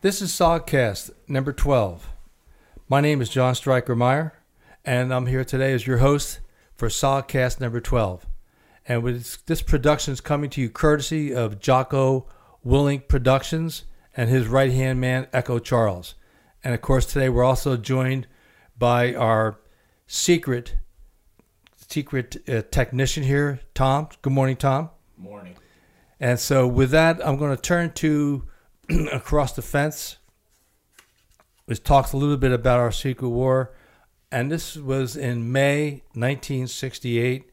This is Sogcast number 12. My name is John Stryker Meyer, and I'm here today as your host for Sogcast number 12. And with this production is coming to you courtesy of Jocko Willink Productions and his right hand man, Echo Charles. And of course, today we're also joined by our secret secret uh, technician here, Tom. Good morning, Tom. Morning. And so, with that, I'm going to turn to across the fence, which talks a little bit about our secret war. And this was in May 1968.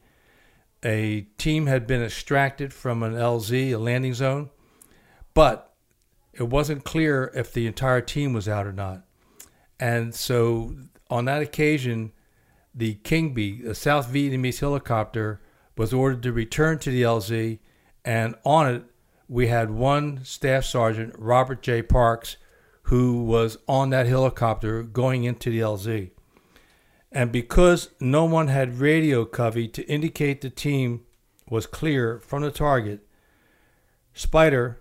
A team had been extracted from an LZ, a landing zone, but it wasn't clear if the entire team was out or not. And so, on that occasion, the King Bee, a South Vietnamese helicopter, was ordered to return to the LZ, and on it we had one staff sergeant, Robert J. Parks, who was on that helicopter going into the LZ. And because no one had radio covey to indicate the team was clear from the target, Spider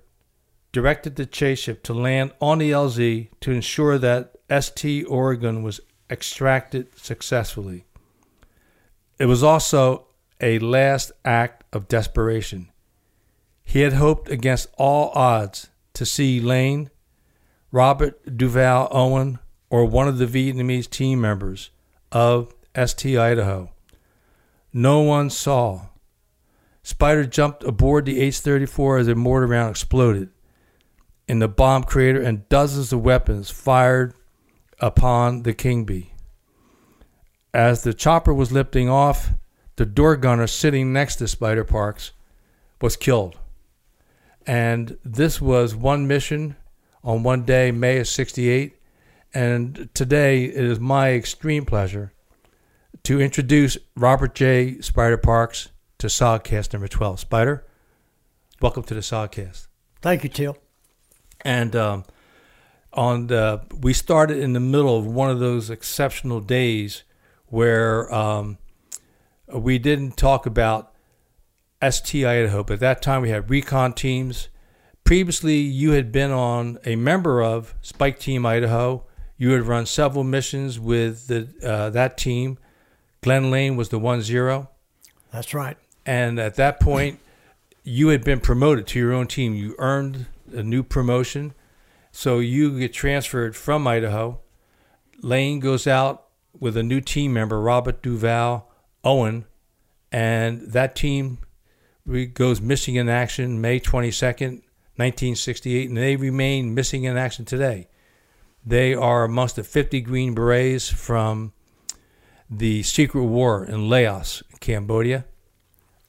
directed the chase ship to land on the LZ to ensure that ST Oregon was extracted successfully. It was also a last act of desperation. He had hoped against all odds to see Lane, Robert Duval Owen, or one of the Vietnamese team members of ST Idaho. No one saw. Spider jumped aboard the H-34 as a mortar round exploded in the bomb crater and dozens of weapons fired upon the King Bee. As the chopper was lifting off, the door gunner sitting next to Spider Parks was killed. And this was one mission on one day, May of 68. And today it is my extreme pleasure to introduce Robert J. Spider Parks to Sogcast number 12. Spider, welcome to the Sogcast. Thank you, Tilt. And um, on the, we started in the middle of one of those exceptional days where um, we didn't talk about ST Idaho, but at that time we had recon teams. Previously, you had been on a member of Spike Team Idaho. You had run several missions with the, uh, that team. Glenn Lane was the one zero. That's right. And at that point, you had been promoted to your own team. You earned a new promotion. So you get transferred from Idaho. Lane goes out with a new team member, Robert Duval Owen, and that team goes missing in action May 22nd, 1968, and they remain missing in action today. They are amongst the 50 Green Berets from the Secret War in Laos, Cambodia,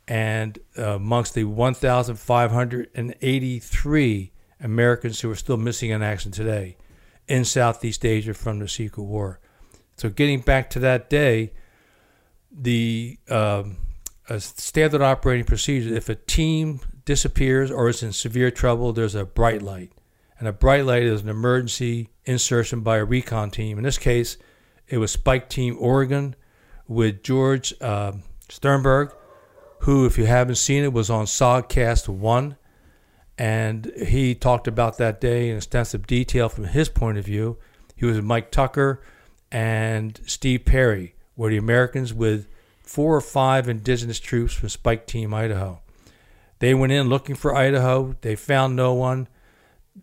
and amongst the 1,583 Americans who are still missing in action today in Southeast Asia from the Secret War. So, getting back to that day, the um, standard operating procedure if a team disappears or is in severe trouble, there's a bright light. And a bright light is an emergency insertion by a recon team. In this case, it was Spike Team Oregon with George uh, Sternberg, who, if you haven't seen it, was on Sogcast 1 and he talked about that day in extensive detail from his point of view. He was Mike Tucker and Steve Perry, were the Americans with four or five indigenous troops from Spike Team Idaho. They went in looking for Idaho. They found no one.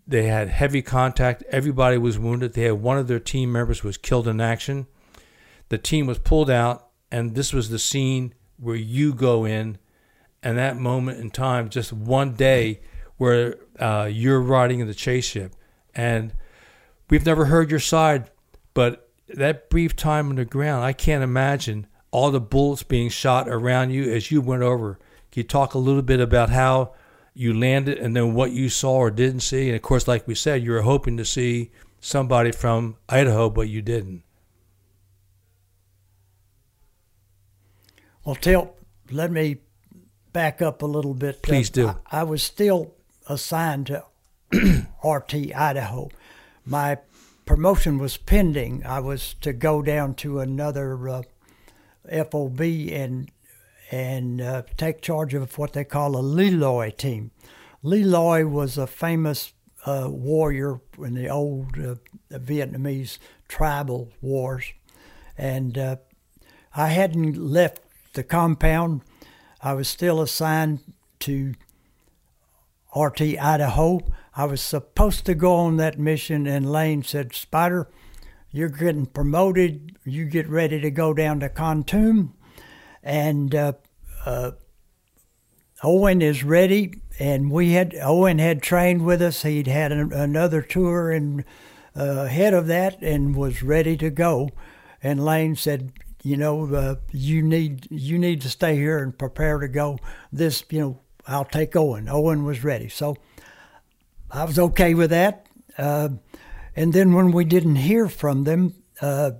They had heavy contact. Everybody was wounded. They had one of their team members was killed in action. The team was pulled out, and this was the scene where you go in, and that moment in time, just one day where uh, you're riding in the chase ship, and we've never heard your side, but that brief time on the ground, I can't imagine all the bullets being shot around you as you went over. Can you talk a little bit about how you landed, and then what you saw or didn't see. And of course, like we said, you were hoping to see somebody from Idaho, but you didn't. Well, Tilt, let me back up a little bit. Please do. I, I was still assigned to RT Idaho. My promotion was pending. I was to go down to another uh, FOB and and uh, take charge of what they call a Le Loi team. Le Loi was a famous uh, warrior in the old uh, Vietnamese tribal wars, and uh, I hadn't left the compound. I was still assigned to RT Idaho. I was supposed to go on that mission, and Lane said, Spider, you're getting promoted. You get ready to go down to Kontum. And uh, uh, Owen is ready. And we had Owen had trained with us. He'd had an, another tour and uh, ahead of that and was ready to go. And Lane said, you know, uh, you need you need to stay here and prepare to go. This, you know, I'll take Owen. Owen was ready, so I was okay with that. Uh, and then when we didn't hear from them, uh,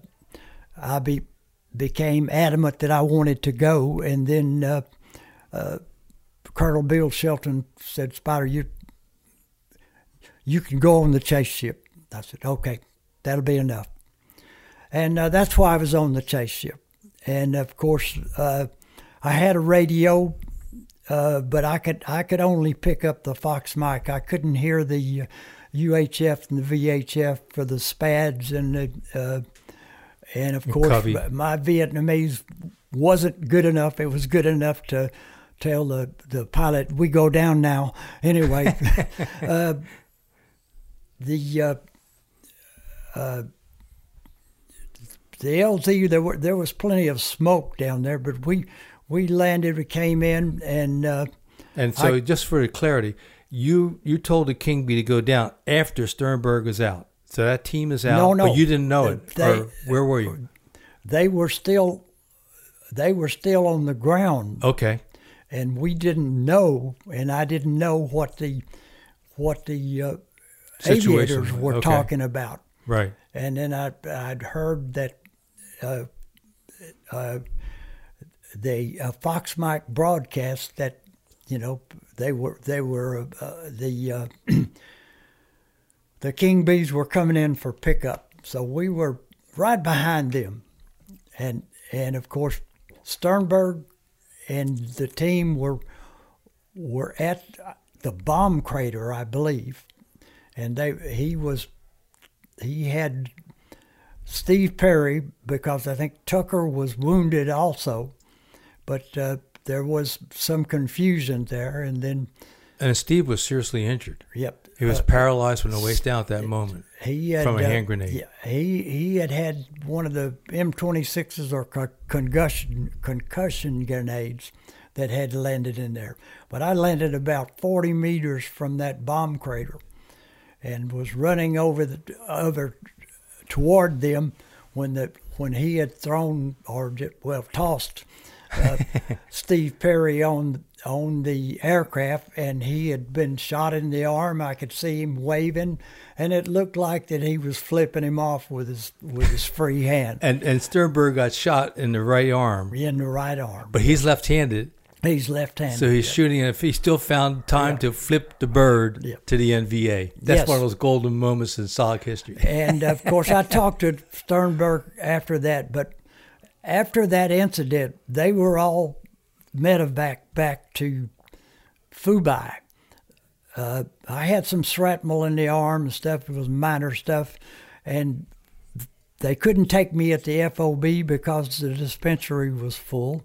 I be, became adamant that I wanted to go. And then uh, uh, Colonel Bill Shelton said, "Spider, you you can go on the chase ship." I said, "Okay, that'll be enough." and uh, that's why I was on the chase ship. And of course, uh, I had a radio, uh, but I could I could only pick up the Fox mic. I couldn't hear the UHF and the VHF for the SPADs and the, uh, and of course my Vietnamese wasn't good enough. It was good enough to tell the the pilot we go down now. Anyway, uh, the uh, uh, the LZ there were there was plenty of smoke down there, but we we landed, we came in, and uh, And so, I- just for clarity, you you told the King Bee to go down after Sternberg was out. So that team is out, No, no. but you didn't know it. They- or where were you? they were still they were still on the ground, Okay, and we didn't know, and I didn't know what the what the uh, Situation aviators were okay. talking about. right. and then I I'd heard that uh, uh, the uh, Fox Mike broadcast that you know they were they were uh, the uh, the King Bees were coming in for pickup, so we were right behind them, and and of course Sternberg and the team were were at the bomb crater, I believe, and they he was he had Steve Perry because I think Tucker was wounded also, but uh, there was some confusion there, and then And Steve was seriously injured. yep, He was uh, paralyzed from the waist down at that moment. he had, from a uh, hand grenade. Yeah, he he had had one of the M26s or co- concussion concussion grenades that had landed in there, but I landed about 40 meters from that bomb crater, and was running over the over toward them when the when he had thrown or well tossed uh, Steve Perry on on the aircraft, and he had been shot in the arm. I could see him waving, and it looked like that he was flipping him off with his with his free hand And and Sternberg got shot in the right arm, in the right arm. but he's left-handed, He's left-handed. so he's shooting. And if he still found time to flip the bird Yeah. to the NVA, that's Yes. one of those golden moments in SOG history. and of course, I talked to Sternberg after that. But after that incident, they were all medevac back to Phu Bai. Uh, I had some shrapnel in the arm and stuff. It was minor stuff, and they couldn't take me at the FOB because the dispensary was full,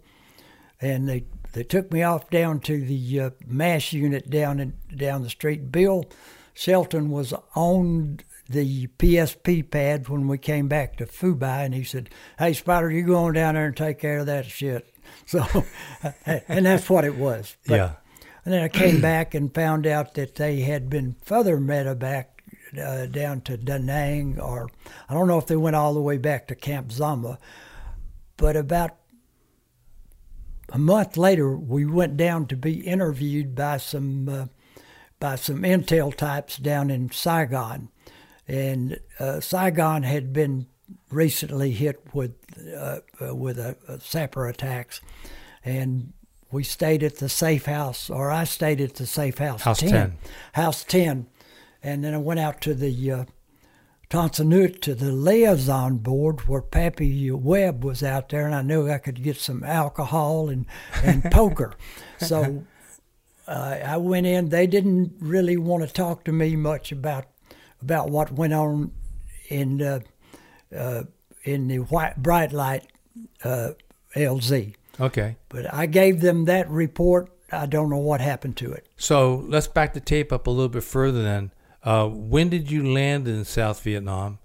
and they they took me off down to the uh, mass unit down in, down the street. Bill Shelton was on the PSP pad when we came back to Phu Bai, and he said, "Hey, Spider, you go on down there and take care of that shit." So, and that's what it was. But- yeah. and then I came back and found out that they had been further medevac uh, down to Da Nang, or I don't know if they went all the way back to Camp Zama. But about a month later, we went down to be interviewed by some uh, by some intel types down in Saigon, and uh, Saigon had been recently hit with uh, uh, with a, a sapper attacks, and we stayed at the safe house, or I stayed at the safe house, House 10, 10. house ten, and then I went out to the uh, Tan Son Nhut to the liaison board where Pappy Webb was out there, and I knew I could get some alcohol and and poker, so. Uh, I went in. They didn't really want to talk to me much about about what went on in uh, uh, in the white bright light uh, LZ. Okay. But I gave them that report. I don't know what happened to it. So let's back the tape up a little bit further then. Uh, when did you land in South Vietnam?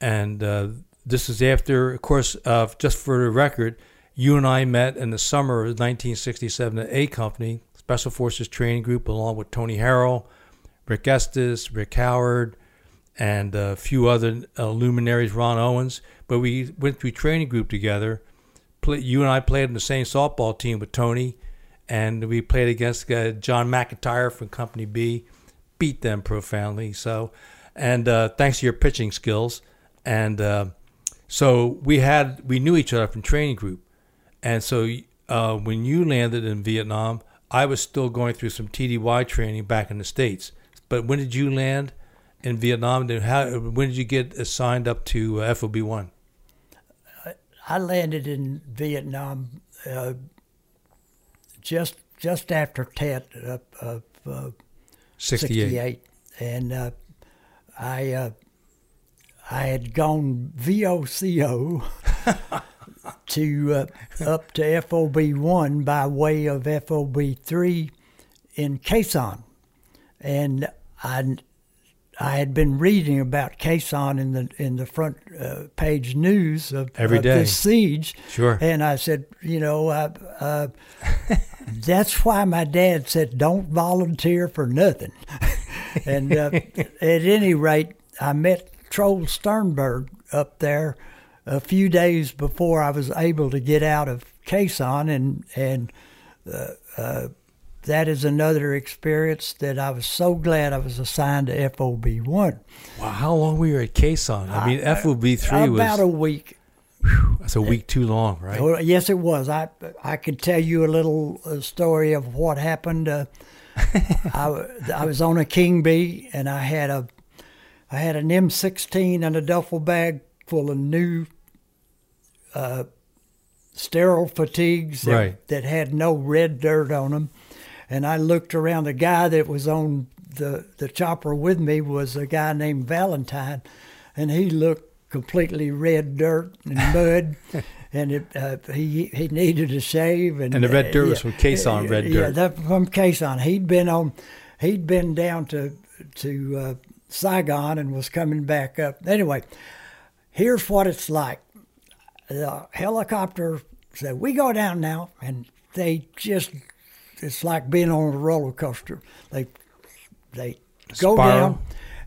And uh, this is after, of course, uh, just for the record, you and I met in the summer of 1967 at A Company, Special Forces Training Group, along with Tony Harrell, Rick Estes, Rick Howard, and a few other uh, luminaries, Ron Owens. But we went through training group together. Play, you and I played in the same softball team with Tony, and we played against uh, John McIntyre from Company B. Beat them profoundly. So, and uh, thanks to your pitching skills, and uh, so we had we knew each other from training group, and so uh, when you landed in Vietnam, I was still going through some TDY training back in the states. But when did you land in Vietnam? And how when did you get assigned up to uh, FOB one? I landed in Vietnam uh, just just after Tet of uh, uh, 68. 68, and uh, I uh, I had gone VOCO to uh, up to FOB one by way of FOB three in Khe Sanh, and I I had been reading about Khe Sanh in the in the front uh, page news of, Every of day. this siege. Sure. And I said, you know, uh, uh, that's why my dad said, don't volunteer for nothing. and uh, at any rate, I met Troll Sternberg up there a few days before I was able to get out of Khe Sanh, and and uh, uh, that is another experience that I was so glad I was assigned to FOB one. Wow, how long were you at Khe Sanh? I mean, FOB three was About a week. that's a week too long, right? Well, yes, it was. I I could tell you a little uh, story of what happened. Uh, I, I was on a King Bee, and I had a I had an M16 and a duffel bag full of new uh, sterile fatigues that, Right. that had no red dirt on them. And I looked around. The guy that was on the the chopper with me was a guy named Valentine, and he looked completely red dirt and mud. And it, uh, he he needed a shave, and, And the red uh, dirt was from Khe Sanh, red dirt. yeah, that from Khe Sanh. He'd been on, he'd been down to to uh, Saigon and was coming back up. Anyway, here's what it's like. The helicopter said, "We go down now," and they just it's like being on a roller coaster. They they go Spiral. down,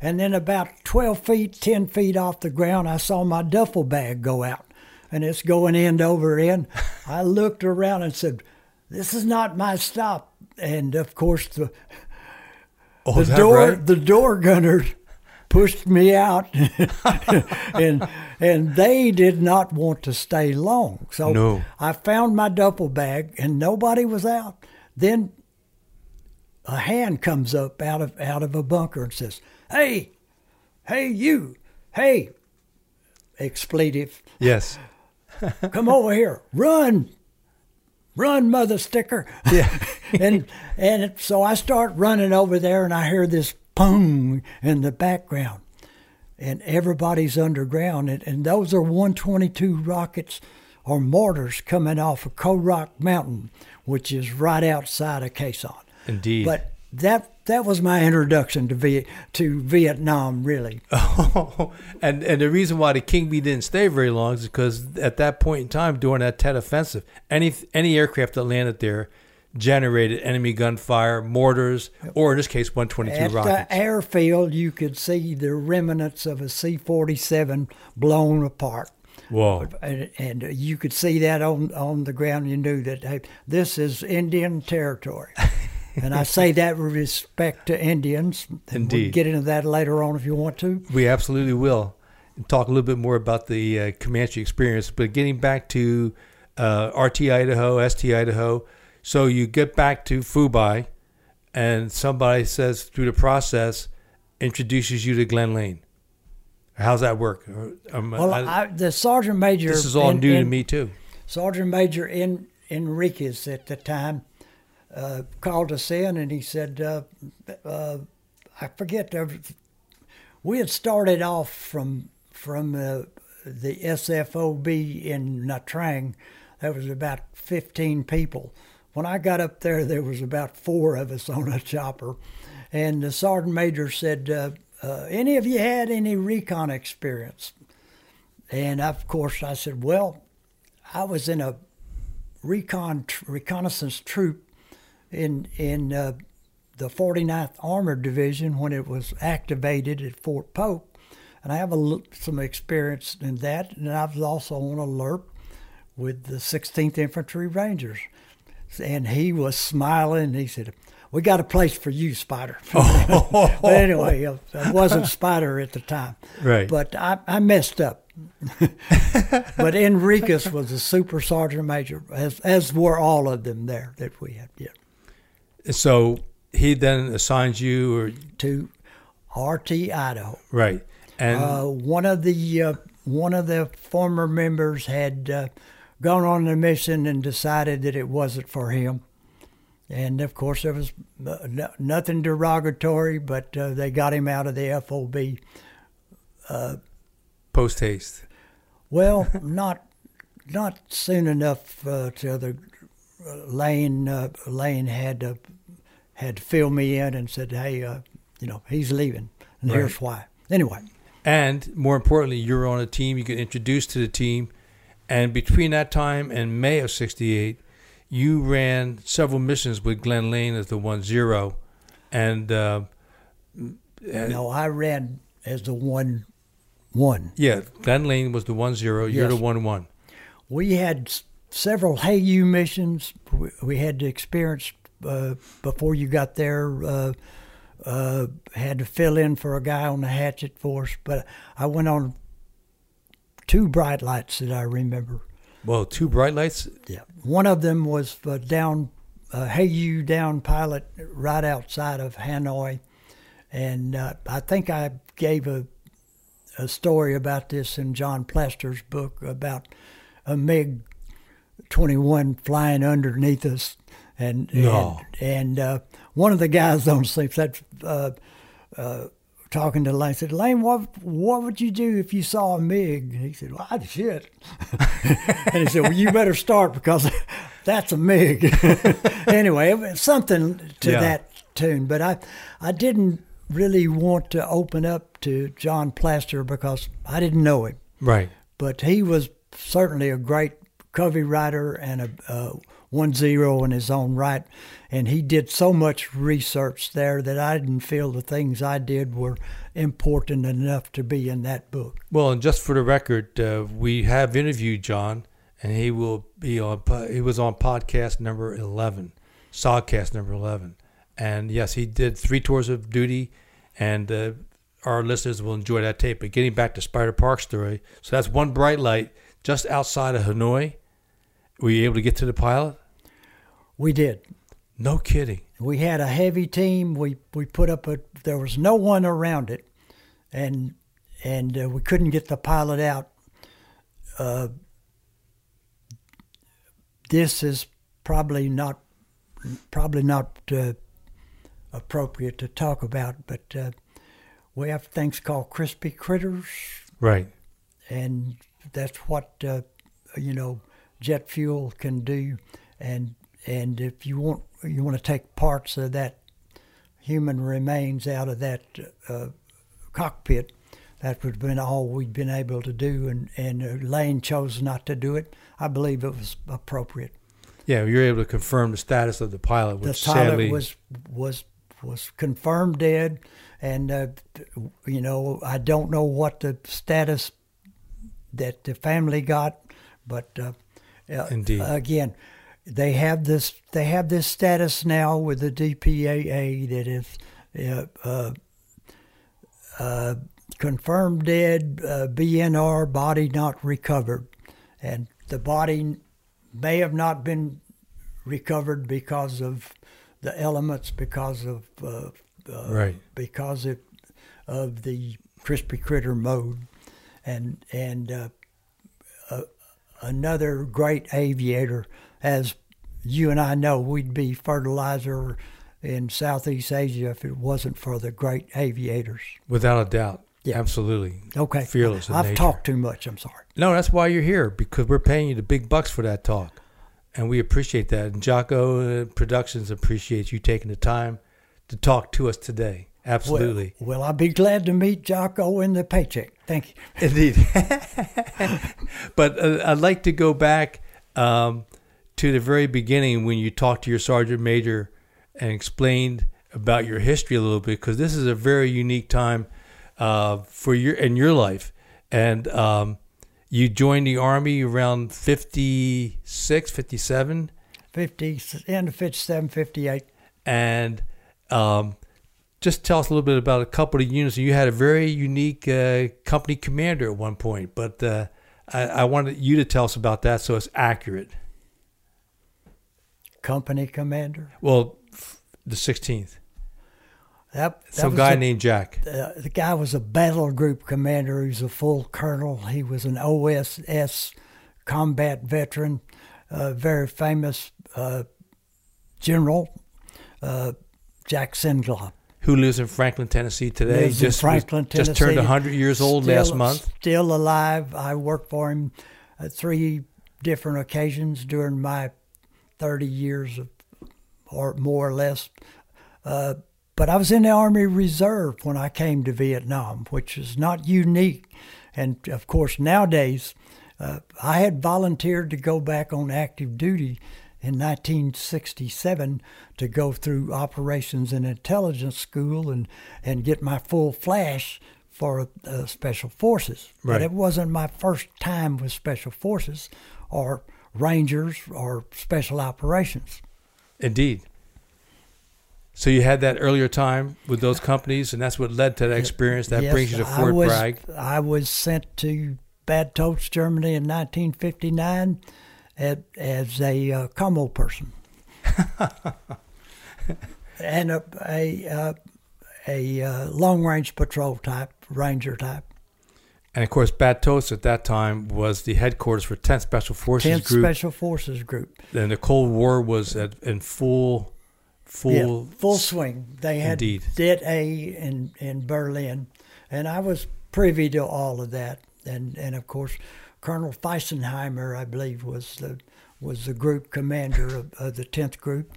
and then about twelve feet, ten feet off the ground, I saw my duffel bag go out, and it's going end over end. I looked around and said, "This is not my stop." And of course, the Oh, the door right? the door gunner pushed me out and and they did not want to stay long so No. i found my duffel bag and nobody was out then a hand comes up out of out of a bunker and says hey hey you hey expletive Yes. come over here. Run. Run mother sticker. Yeah. and and so I start running over there, and I hear this pung in the background, and everybody's underground, and, and those are 122 rockets or mortars coming off of Rock Mountain, which is right outside of Khe Sanh. Indeed. But that that was my introduction to Viet, to Vietnam, really. and and the reason why the King Bee didn't stay very long is because at that point in time, during that Tet offensive, any any aircraft that landed there generated enemy gunfire, mortars, or in this case, 122 At rockets. the airfield, you could see the remnants of a C-47 blown apart. Whoa! and, and you could see that on on the ground. You knew that hey, this is Indian territory. and I say that with respect to Indians. And We'll Indeed. get into that later on if you want to. We absolutely will. Talk a little bit more about the uh, Comanche experience. But getting back to uh, RT Idaho, ST Idaho. So you get back to Phu Bai, and somebody says through the process, introduces you to Glen Lane. How's that work? Or, um, Well, I- I, the sergeant major. this is all in- new to me too. Sergeant Major en, Enriquez at the time uh, called us in and he said, uh, uh, I forget, we had started off from from uh, the SFOB in Nha Trang. There was about 15 people. When I got up there, there was about four of us on a chopper. And the sergeant major said, uh, any of you had any recon experience? And of course, I said, well, I was in a recon reconnaissance troop in in uh, the 49th Armored Division when it was activated at Fort Polk, and I have a, some experience in that. And I was also on alert with the 16th Infantry Rangers, and he was smiling. He said. We got a place for you, Spider. but anyway, I wasn't Spider at the time. Right. But I, I messed up. but Enriquez was a super sergeant major, as as were all of them there that we had. Yeah, So he then assigns you, or to RT Idaho. right, and Uh, one of the uh, one of the former members had uh, gone on a mission and decided that it wasn't for him. And of course, there was uh, nothing derogatory, but uh, they got him out of the FOB. post haste. Well, not not soon enough uh, to the uh, Lane. Uh, Lane had to had to fill me in and said, "Hey, uh, you know, he's leaving, and Right. here's why." Anyway, And more importantly, you're on a team. You get introduced to the team, and between that time and May of '68, you ran several missions with Glenn Lane as the one zero, and uh, no, I ran as the one one. yeah, Glenn Lane was the one zero. You're the one one. We had several HAYU missions. We, we had to experience uh, before you got there. Uh, uh, had to fill in for a guy on the hatchet force, but I went on two bright lights that I remember. Well, two bright lights. Yeah. One of them was uh, down, uh, HAYU down pilot right outside of Hanoi. And uh, I think I gave a, a story about this in John Plaster's book about a MiG 21 flying underneath us. And, No. and, and uh, one of the guys on sleep that uh, uh, talking to Lane, said, Lane, what, what would you do if you saw a MiG? And he said, well, I'd shit. and he said, well, you better start because that's a MiG. anyway, it was something to Yeah. that tune. But I, I didn't really want to open up to John Plaster because I didn't know him. Right. But he was certainly a great Covey rider and a, a one zero in his own right. And he did so much research there that I didn't feel the things I did were important enough to be in that book. Well, and just for the record, uh, we have interviewed John, and he will be on. He was on podcast number eleven, Sogcast number eleven, and yes, he did three tours of duty, and uh, our listeners will enjoy that tape. But getting back to Spider Park story, so that's one bright light just outside of Hanoi. Were you able to get to the pilot? We did. No kidding. We had a heavy team. We we put up a. There was no one around it, and and uh, we couldn't get the pilot out. Uh, this is probably not probably not uh, appropriate to talk about, but uh, we have things called crispy critters, Right. and that's what uh, you know jet fuel can do and and if you want you want to take parts of that human remains out of that uh, cockpit that would have been all we'd been able to do and and uh, Lane chose not to do it I believe it was appropriate Yeah, you were able to confirm the status of the pilot, the pilot sadly was was was confirmed dead, and uh, you know I don't know what the status that the family got, but uh, uh, Indeed. again, they have this they have this status now with the DPAA that if uh, uh, confirmed dead, uh, BNR body not recovered, and the body may have not been recovered because of the elements, because of uh, uh, Right. because of, of the crispy critter mode, and and uh, uh, another great aviator, as you and I know, we'd be fertilizer in Southeast Asia if it wasn't for the great aviators. Without a doubt. Yeah. Absolutely. Okay, Fearless I've nature. talked too much. I'm sorry. No, that's why you're here because we're paying you the big bucks for that talk, and we appreciate that. And Jocko uh, Productions appreciates you taking the time to talk to us today. Absolutely, Well, well, I'll be glad to meet Jocko in the paycheck. Thank you. indeed. but uh, I'd like to go back um, to the very beginning when you talked to your sergeant major and explained about your history a little bit because this is a very unique time uh, for your in your life, and um, you joined the army around 56, 57, 50, end of 57, 58. and um, just tell us a little bit about a couple of units. You had a very unique uh, company commander at one point, but uh, I, I wanted you to tell us about that so it's accurate. Company commander. Well, f- the 16th. That, that Some guy a- named Jack. uh, the guy was a battle group commander. He was a full colonel. He was an OSS combat veteran, uh, very famous uh, general, uh, Jack Singlaub. Who lives in Franklin, Tennessee today? Lives in just Franklin, was- just turned Tennessee. 100 years old Still- last month. Still alive. I worked for him at three different occasions during my 30 years of, or more or less. Uh, but I was in the Army Reserve when I came to Vietnam, which is not unique. And of course, nowadays, uh, I had volunteered to go back on active duty in 1967 to go through operations and intelligence school and, and get my full flash for uh, special forces. Right. But it wasn't my first time with special forces or rangers or special operations. Indeed. So you had that earlier time with those companies, and that's what led to that experience. That Yes, brings you to I Fort was, Bragg. I was sent to Bad Tolz, Germany in 1959 at, as a uh, commo person. and a, a, uh, a uh, long range patrol type, ranger type. And of course, Bad Tolz at that time was the headquarters for 10th Special Forces 10th Group. Special Forces Group. and the Cold War was at, in full, full, yeah, full swing. They had Indeed. Det A in in Berlin, and I was privy to all of that. And and of course, Colonel Feisenheimer, I believe, was the was the group commander of, of the tenth group.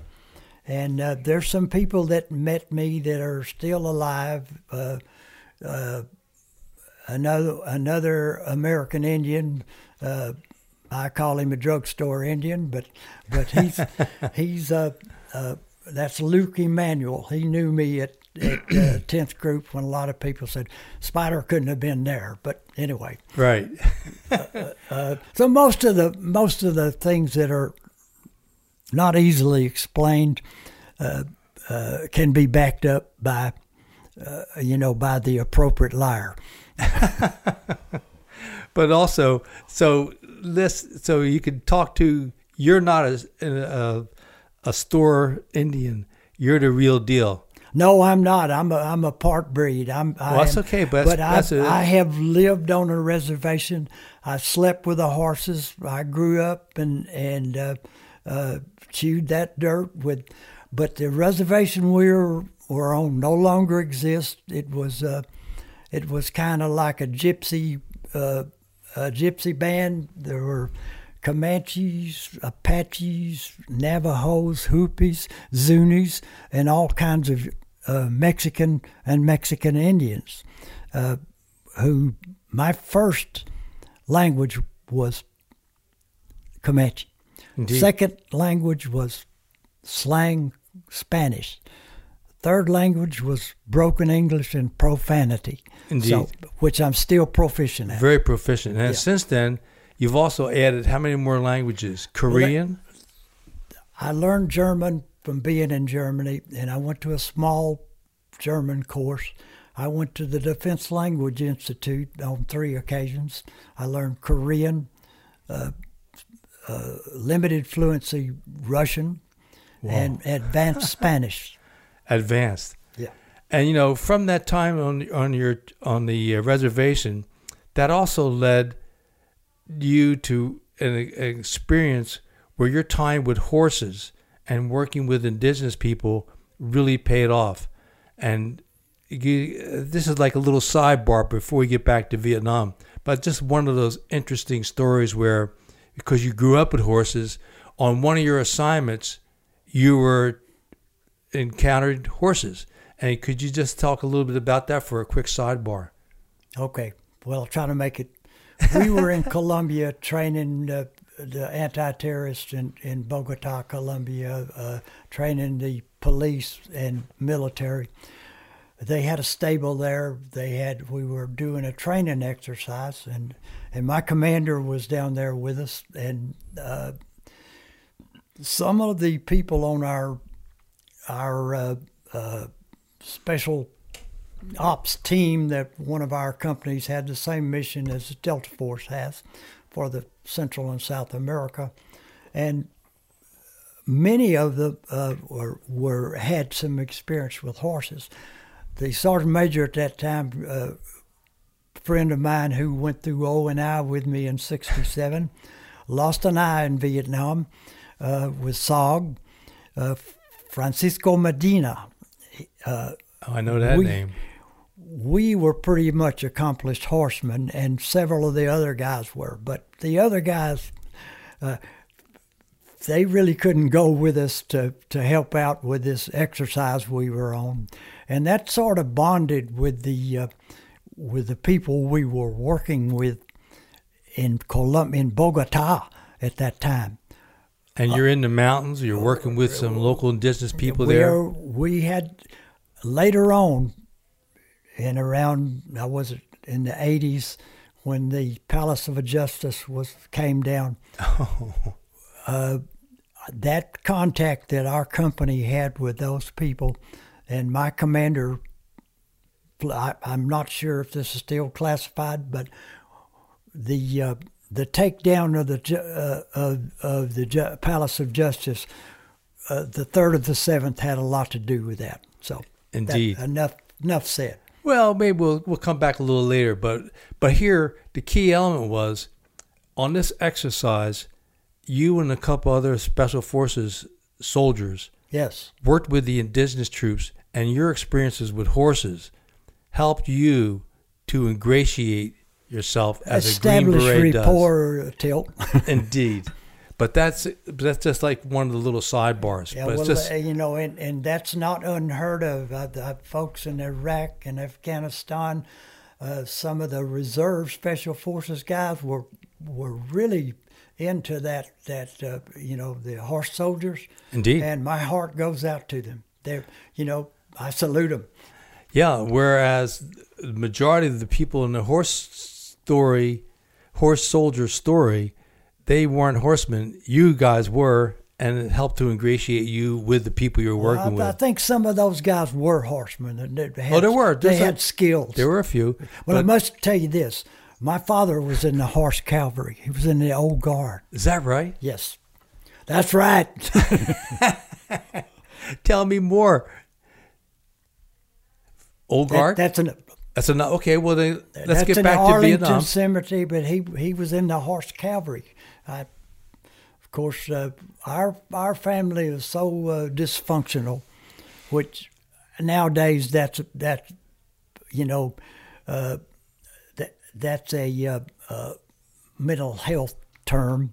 And uh, there's some people that met me that are still alive. Uh, uh, another another American Indian. Uh, I call him a drugstore Indian, but but he's he's uh, uh, that's Luke Emanuel. He knew me at at tenth group when a lot of people said Spider couldn't have been there. But anyway, right. so most of the most of the things that are not easily explained uh, uh, can be backed up by uh, you know by the appropriate liar. but also, so this, so you could talk to. You're not a a, a store Indian. You're the real deal. No, I'm not. I'm a I'm a part breed. I'm. Well, that's am, okay, but but that's- I that's I have lived on a reservation. I slept with the horses. I grew up and and uh, uh, chewed that dirt with, but the reservation we were, were on no longer exists. It was uh, it was kind of like a gypsy uh, a gypsy band. There were Comanches, Apaches, Navajos, Hopis, Zunis, and all kinds of uh, Mexican and Mexican Indians. Uh, who my first language was Comanche. Indeed. Second language was slang Spanish. Third language was broken English and profanity. Indeed. So, which I'm still proficient at. Very proficient. And Yeah. since then, you've also added how many more languages? Korean. I learned German from being in Germany, and I went to a small German course. I went to the Defense Language Institute on three occasions. I learned Korean, uh, uh, limited fluency Russian, and advanced Spanish. Advanced. And you know, from that time on on your on the uh, reservation, that also led you to an, an experience where your time with horses and working with indigenous people really paid off. And you, this is like a little sidebar before we get back to Vietnam, but just one of those interesting stories where, because you grew up with horses, on one of your assignments, you were encountered horses. And could you just talk a little bit about that for a quick sidebar? Okay. Well, I'll try to make it. We were in Colombia training uh, the anti-terrorists in, in Bogota, Colombia, uh, training the police and military. They had a stable there. They had we were doing a training exercise, and and my commander was down there with us, and uh, some of the people on our our uh, uh, special ops team that one of our companies had the same mission as Delta Force has for the Central and South America, and many of them uh, were, were had some experience with horses. The sergeant major at that time, uh, friend of mine who went through O and I with me in '67, lost an eye in Vietnam uh, with SOG. Uh, Francisco Medina. Oh, I know that we, name we were pretty much accomplished horsemen, and several of the other guys were. But the other guys, uh, they really couldn't go with us to, to help out with this exercise we were on, and that sort of bonded with the uh, with the people we were working with in Colum- in Bogota at that time. And you're in the mountains. You're working with some local indigenous people there. we had later on in around I was in the 80s when the Palace of Justice was came down. Uh, that contact that our company had with those people, and my commander, I, am not sure if this is still classified, but the uh, the takedown of the uh, of, of the Ju- Palace of Justice, uh, the third of the seventh had a lot to do with that. So that- Indeed. enough enough said. Well, maybe we'll we'll come back a little later, but but here the key element was on this exercise, you and a couple other special forces soldiers Yes. worked with the indigenous troops, and your experiences with horses helped you to ingratiate yourself as a Green Establish Beret does. rapport, Tilt. Indeed, but that's that's just like one of the little sidebars. Yeah, but it's well, just uh, you know, and, and that's not unheard of. Uh, the folks in Iraq and Afghanistan, uh, some of the reserve special forces guys were were really into that that uh, you know the horse soldiers. Indeed. and my heart goes out to them. They're you know I salute them. Yeah, whereas the majority of the people in the horse story, horse soldier story, they weren't horsemen. You guys were, and it helped to ingratiate you with the people you were working I, I with. think some of those guys were horsemen. and They had, Oh, there were. They There's a- had skills. There were a few. well, I must tell you this. My father was in the horse cavalry. He was in the old guard. is that right? Yes, that's right. Tell me more. Old That- guard. that's an that's enough. Okay, well then let's get back to Arlington Vietnam. Cemetery, but he he was in the horse cavalry. I, of course, uh, our our family is so uh, dysfunctional, which nowadays that's that, you know, uh, that that's a uh, uh, mental health term.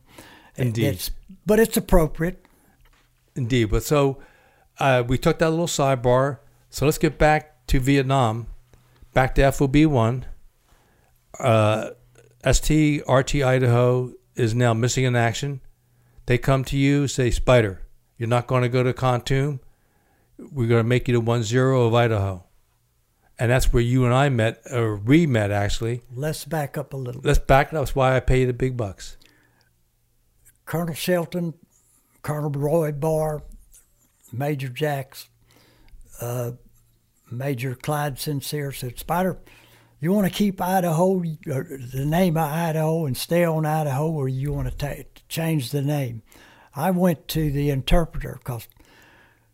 Indeed. It's- but it's appropriate. Indeed. But so uh, we took that little sidebar. So let's get back to Vietnam, back to FOB 1. Uh, ST RT Idaho is now missing in action. They come to you, say, Spider, you're not going to go to Kontum. We're going to make you the 1 0 of Idaho. And that's where you and I met, or we met actually. Let's back up a little. Let's back up. That's why I pay you the big bucks. Colonel Shelton Colonel Roy Bahr, Major Jacks, uh, Major Clyde Sincere said, Spider, you want to keep Idaho, or uh, the name of Idaho, and stay on Idaho, or you want to ta- change the name? I went to the interpreter because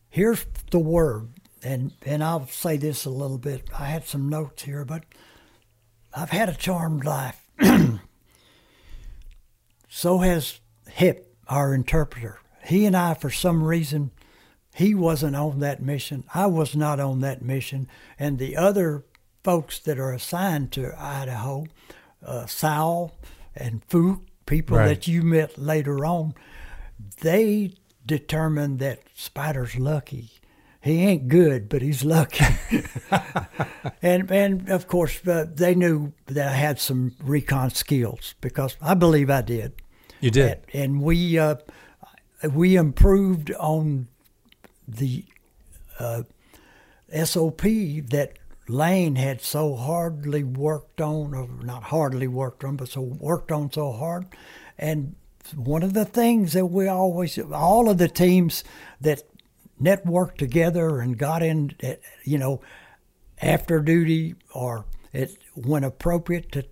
here's the word, and and I'll say this a little bit. I had some notes here, but I've had a charmed life. so has Hip, our interpreter. He and I, for some reason, he wasn't on that mission. I was not on that mission, and the other folks that are assigned to Idaho, uh, Sal and Fook, people Right. that you met later on, they determined that Spider's lucky. He ain't good, but he's lucky. and and of course uh, they knew that I had some recon skills because I believe I did. You did. And, and we uh, we improved on the uh, SOP that Lane had so hardly worked on, or not hardly worked on, but so worked on so hard. And one of the things that we always, all of the teams that networked together and got in, at, you know, after duty or it, when appropriate to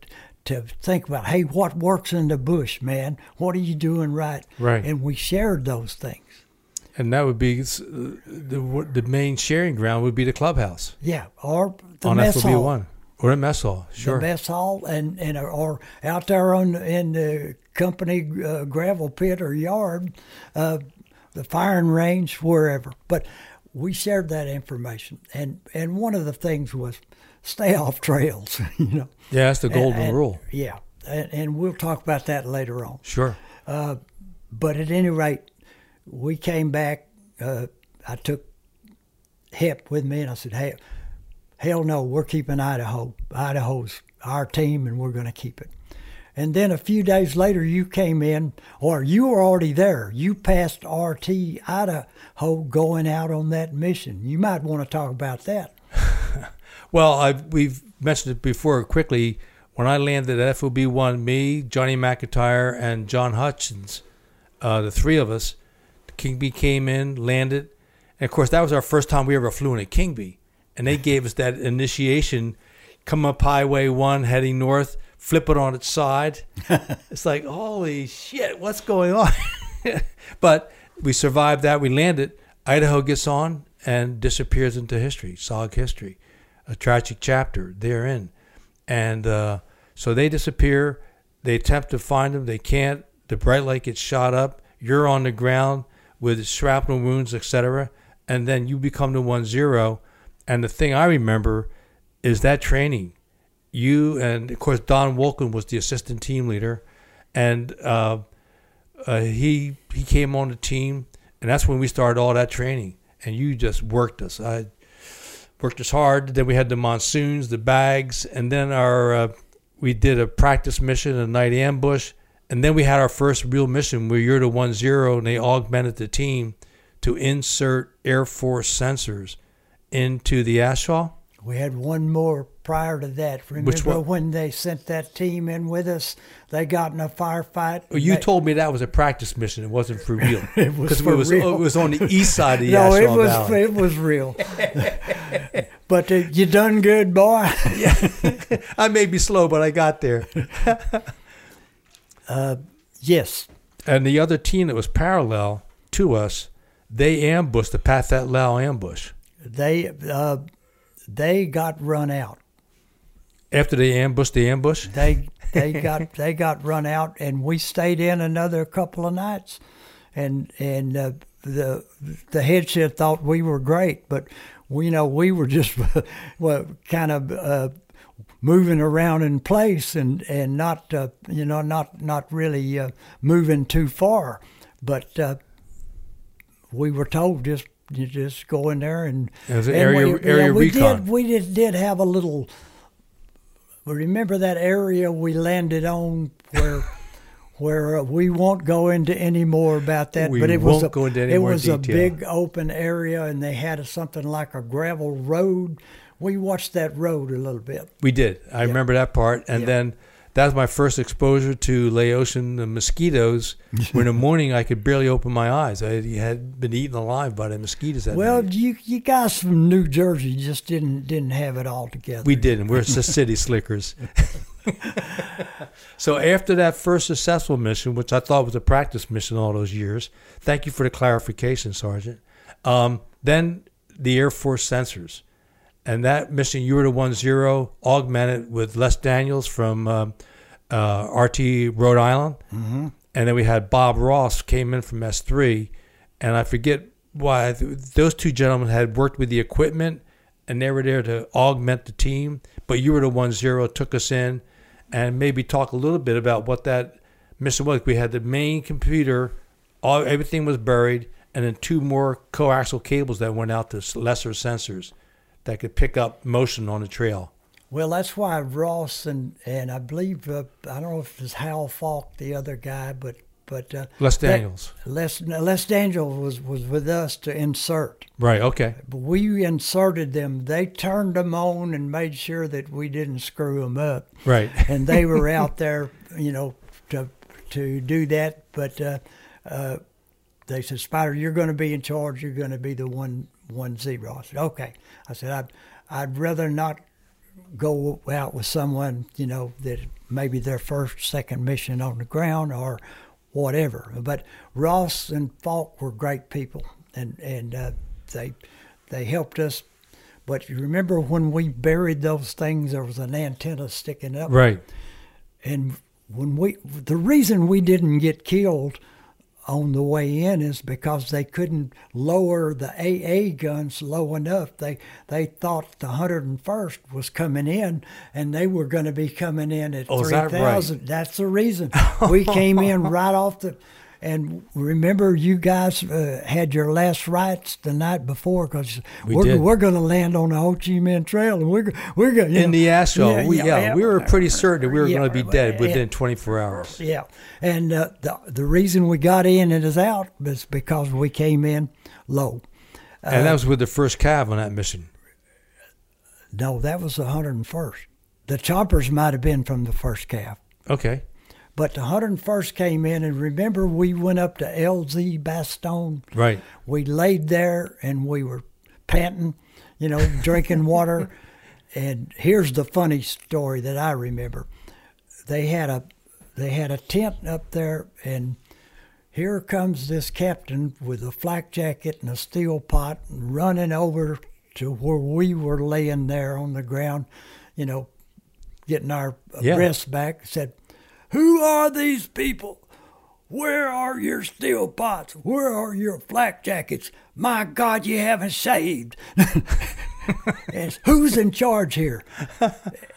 to think about, hey, what works in the bush, man? What are you doing right? Right. And we shared those things. And that would be the the main sharing ground would be the clubhouse Yeah, or the on mess hall. one or a mess hall. Sure. the mess hall and and or out there on in the company uh, gravel pit or yard, uh, the firing range, wherever. But we shared that information, and and one of the things was stay off trails. You know, yeah, that's the golden And- and- rule. Yeah, and, and we'll talk about that later on. Sure. But at any rate, we came back. Uh, I took Hep with me, and I said, "Hey, hell no, we're keeping Idaho. Idaho's our team, and we're going to keep it." And then a few days later, you came in, or you were already there. You passed RT Idaho going out on that mission. You might want to talk about that. Well, I've, we've mentioned it before quickly. When I landed at FOB one, me, Johnny McIntyre, and John Hutchins, uh, the three of us, King Bee came in, landed, and of course that was our first time we ever flew in a King Bee, and they gave us that initiation. Come up Highway one, heading north, flip it on its side. it's like holy shit, what's going on? but we survived that. We landed. Idaho gets on and disappears into history, SOG history, a tragic chapter therein. And uh, so they disappear. They attempt to find them. They can't. The bright light gets shot up. You're on the ground with shrapnel wounds, etc. And then you become the one zero. And the thing I remember is that training. You and of course Don Wolken was the assistant team leader, and uh, uh, he he came on the team, and that's when we started all that training. And you just worked us. I worked us hard. Then we had the monsoons, the bags, and then our uh, we did a practice mission, a night ambush, and then we had our first real mission where you're the one zero, and they augmented the team to insert Air Force sensors into the asphalt. We had one more prior to that. Remember Which one? when they sent that team in with us? They got in a firefight. Well, you They- told me that was a practice mission. It wasn't for real. It was for it was, real. It was on the east side of the no, it was Valley. it was real. but uh, you done good, boy. I may be slow, but I got there. Yes, And the other team that was parallel to us, they ambushed the Pat That Lau ambush. they uh, they got run out. After they ambushed the ambush, They they got they got run out, and we stayed in another couple of nights, and and uh, the the head shed thought we were great, but we you know we were just well kind of. Moving around in place and and not uh, you know not not really uh, moving too far but uh, we were told just you just go in there and, was an and area- we, area we recon. did we did, did have a little remember that area we landed on where where uh, we won't go into any more about that We but it was a, go into any it was a big open area and they had a, something like a gravel road we watched that road a little bit we did. I remember that part. And Yeah. then that was my first exposure to Laotian mosquitoes. when in the morning I could barely open my eyes. I had been eaten alive by the mosquitoes. That Well, night. you you guys from New Jersey just didn't didn't have it all together. we didn't. We're just city slickers. so after that first successful mission, which I thought was a practice mission all those years, thank you for the clarification, Sergeant. Um, then the Air Force sensors. And that mission, you were the one zero, augmented with Les Daniels from um, uh, RT Rhode Island. Mm-hmm. And then we had Bob Ross came in from S3. And I forget why those two gentlemen had worked with the equipment and they were there to augment the team. But you were the one zero, took us in, and maybe talk a little bit about what that mission was. We had the main computer, all everything was buried, and then two more coaxial cables that went out to lesser sensors that could pick up motion on the trail. Well, that's why Ross and and I believe uh, I don't know if it was Hal Falk, the other guy, but but uh, Les that- Daniels. Les Les Daniels was was with us to insert. Right. Okay. But we inserted them. They turned them on and made sure that we didn't screw them up. Right. and they were out there, you know, to to do that. But uh, uh, they said, Spider, you're going to be in charge. You're going to be the one one zero. I said, okay. I said, I'd I'd rather not go out with someone, you know, that maybe their first, second mission on the ground or whatever. But Ross and Falk were great people, and and uh, they they helped us. But you remember when we buried those things, there was an antenna sticking up, Right. and when we the reason we didn't get killed on the way in is because they couldn't lower the AA guns low enough. They they thought the 101st was coming in, and they were going to be coming in at Oh, is that right? 3,000. That's the reason we came in right off the. And remember, you guys uh, had your last rites the night before because We we're, we're going to land on the Ho Chi Minh Trail, and we're we're going In the Astro, we, yeah, we were pretty certain that we were going to be dead within 24 hours. yeah, and uh, the the reason we got in and is out is because we came in low. and that was with the first Cav on that mission. No, that was the 101st. The choppers might have been from the first Cav, Okay. But the 101st came in, and remember we went up to LZ Bastogne. Right. We laid there and we were panting, you know, drinking water. And here's the funny story that I remember. They had a they had a tent up there and here comes this captain with a flak jacket and a steel pot running over to where we were laying there on the ground, you know, getting our Yeah. back. Said, "Who are these people? Where are your steel pots? Where are your flak jackets? My God, you haven't shaved. and who's in charge here?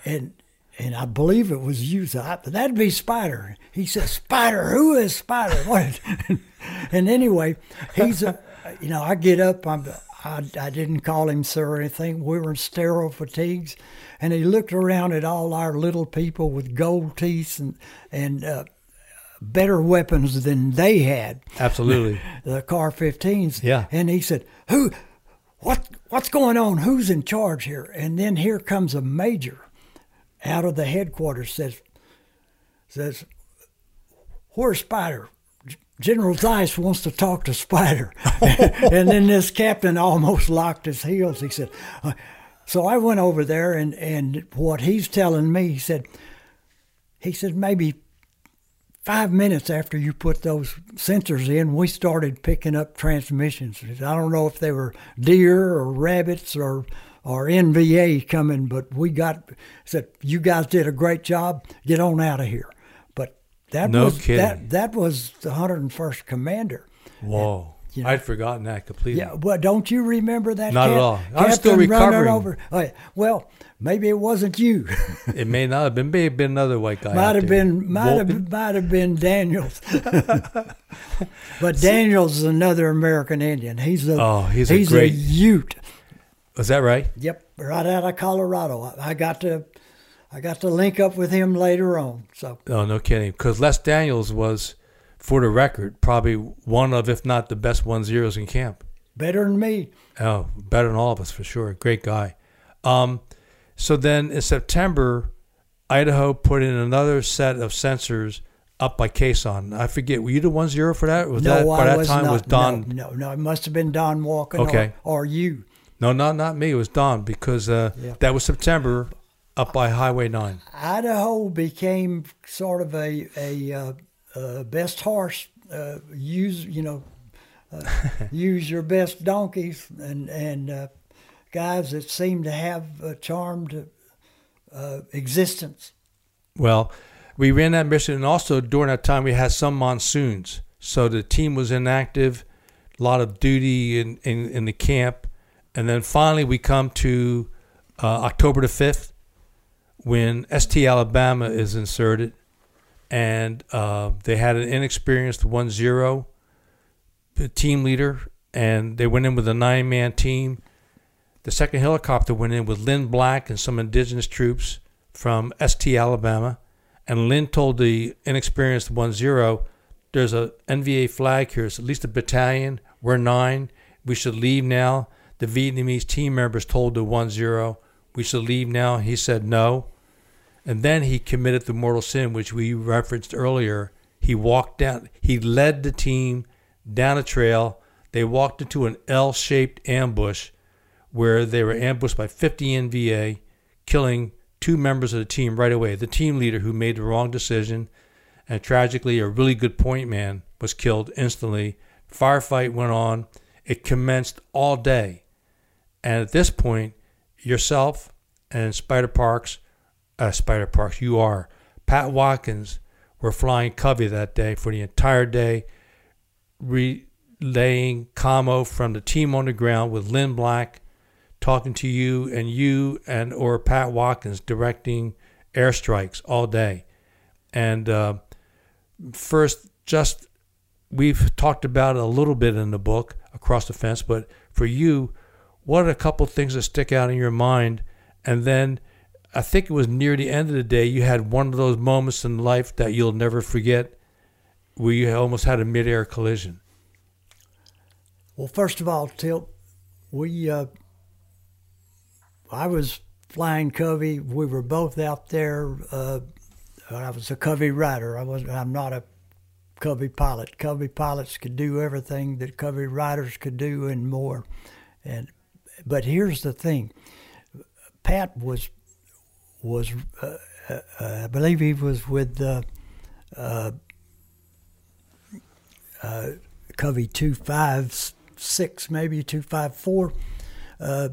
And and I believe it was you. So I, that'd be Spider. He said, Spider, who is Spider? What? and anyway, he's a, you know, I get up. I'm, I, I didn't call him sir or anything. We were in sterile fatigues, and he looked around at all our little people with gold teeth and and uh, better weapons than they had Absolutely. the car 15s. Yeah. And he said, "Who? What? What's going on? Who's in charge here?" And then here comes a major out of the headquarters. Says, "says Where's Spider?" General Zais wants to talk to Spider. and then this captain almost locked his heels. He said, uh, "So I went over there, and and what he's telling me, he said." He said maybe five minutes after you put those sensors in, we started picking up transmissions. I don't know if they were deer or rabbits or or NVA coming, but we got said you guys did a great job. Get on out of here. But that No was kidding. that that was the 101st Commander. Whoa. You know- I'd forgotten that completely. Yeah, well, don't you remember that? Not at all. I'm still captain recovering. Over. Oh, yeah. Well, maybe it wasn't you. It may not have been, may have been another white guy. might have there. been might have might have been Daniels, but Daniels is another American Indian. He's a Oh, he's a he's great- Ute. Is that right? Yep, right out of Colorado. I, I got to I got to link up with him later on. So Oh, no kidding. Because Les Daniels was, for the record, probably one of, if not the best one zeros in camp. better than me. Oh, better than all of us for sure. Great guy. Um, so then in September, Idaho put in another set of sensors up by Khe Sanh. I forget. Were you the one zero for that? Was no, that by I that was time not. was Don? No, no, no, it must have been Don Walker. Okay. Or, or you. No, not not me. It was Don because uh, Yeah. that was September up by Highway Nine. Idaho became sort of a a uh, uh, best horse. Uh, use you know, uh, use your best donkeys and and uh, guys that seem to have a charmed uh, existence. Well, we ran that mission, and also during that time we had some monsoons, so the team was inactive, a lot of duty in in, in the camp, and then finally we come to October the fifth, when ST Alabama is inserted, and uh, they had an inexperienced one zero team leader, and they went in with a nine man team. The second helicopter went in with Lynn Black and some indigenous troops from ST Alabama, and Lynn told the inexperienced one zero, "There's a NVA flag here. It's at least a battalion. We're nine. We should leave now." The Vietnamese team members told the one zero, "We should leave now." He said no, and then he committed the mortal sin, which we referenced earlier. He walked down. He led the team down a trail. They walked into an L-shaped ambush where they were ambushed by 50 NVA, killing two members of the team right away. The team leader who made the wrong decision, and tragically, a really good point man was killed instantly. Firefight went on. It commenced all day. And at this point, yourself and Spider Parks, uh, Spider Parks, you are, Pat Watkins were flying Covey that day for the entire day, relaying commo from the team on the ground with Lynn Black talking to you and you and or Pat Watkins directing airstrikes all day. And uh, first, just we've talked about it a little bit in the book across the fence, but for you, what are a couple things that stick out in your mind? And then I think it was near the end of the day, you had one of those moments in life that you'll never forget, where you almost had a midair collision. Well, first of all, Tilt, we uh, I was flying Covey. We were both out there. Uh, I was a Covey rider. I was. I'm not a Covey pilot. Covey pilots could do everything that Covey riders could do and more. And but here's the thing. Pat was was uh, uh, I believe he was with uh, uh, uh, Covey two five six maybe two five four. Uh,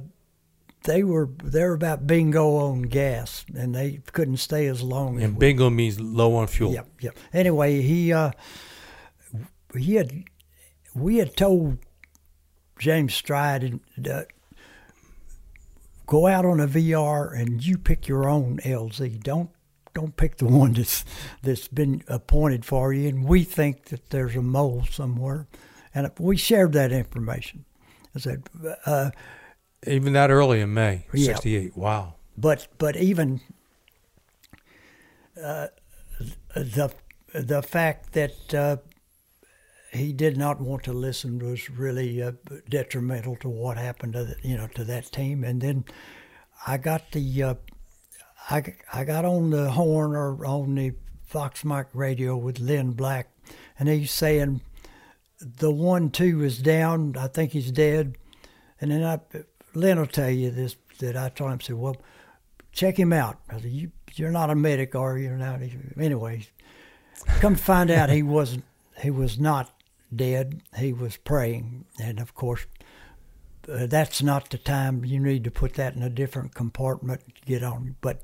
they were they were about bingo on gas, and they couldn't stay as long. as And we- bingo means low on fuel. Yep, yep. Anyway, he uh, he had we had told James Stride uh, go out on a VR and you pick your own LZ. Don't don't pick the one that's that's been appointed for you. And we think that there's a mole somewhere, and we shared that information. I said, uh, Even that early in May, Yeah. 68. Wow. but but even uh, the the fact that uh, he did not want to listen was really uh, detrimental to what happened to the, you know to that team. And then I got the uh, I I got on the horn or on the Fox Mike radio with Lynn Black, and he's saying the one two is down. I think he's dead. And then I, Lynn will tell you this that I told him, said, well, check him out. I said, you, you're not a medic, are you? Now, anyway, come find out he wasn't. He was not dead. He was praying, and of course, uh, that's not the time. You need to put that in a different compartment. Get on, but.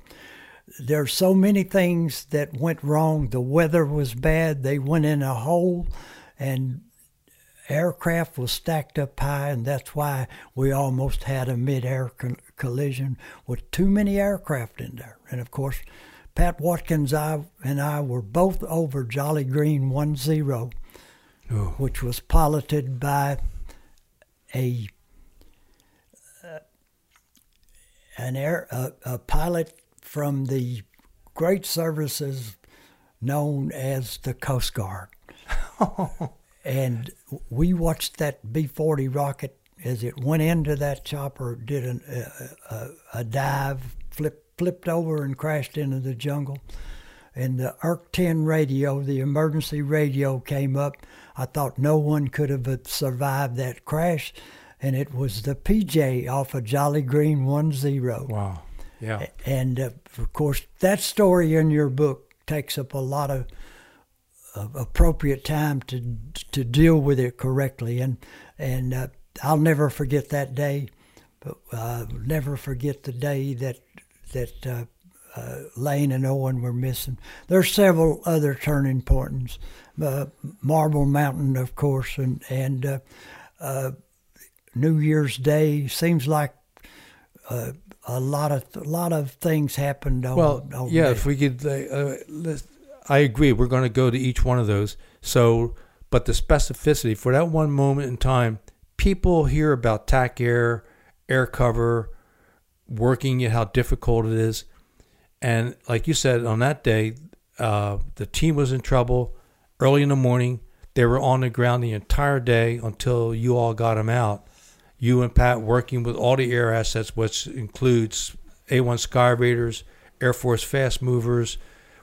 There's so many things that went wrong. The weather was bad. They went in a hole, and aircraft was stacked up high, and that's why we almost had a mid-air co- collision with too many aircraft in there. And of course, Pat Watkins I, and I were both over Jolly Green 10, Oh. which was piloted by a uh, an air a, a pilot from the great services known as the Coast Guard and we watched that B 40 rocket as it went into that chopper, did an, a, a, a dive, flip, flipped over and crashed into the jungle. And the URC 10 radio, the emergency radio, came up. I thought no one could have survived that crash. And it was the PJ off of Jolly Green 10. Wow. Yeah. And uh, of course, that story in your book takes up a lot of uh, appropriate time to to deal with it correctly. And and uh, I'll never forget that day. But uh, never forget the day that that uh, Lane and Owen were missing. There's several other turning points. Uh, Marble Mountain, of course, and and uh, uh, New Year's Day seems like uh, a lot of a lot of things happened. On, Well, on yeah, that. if we could, uh, I agree. We're going to go to each one of those. So, but the specificity for that one moment in time, people hear about TAC air, air cover, working it, how difficult it is. And like you said, on that day, uh, the team was in trouble early in the morning. They were on the ground the entire day until you all got them out. You and Pat working with all the air assets, which includes A1 Sky Raiders, Air Force Fast Movers.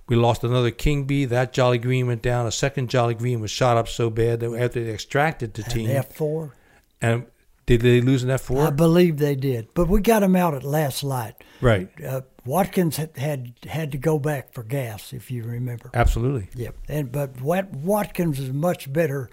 We lost another King Bee. That Jolly Green went down. A second Jolly Green was shot up so bad that after they extracted the team, An F four. and did they lose an F I four? I believe they did, but we got them out at last light. Right, Uh, Watkins had, had had to go back for gas, if you remember. absolutely. Yep. And but Wat, Watkins is much better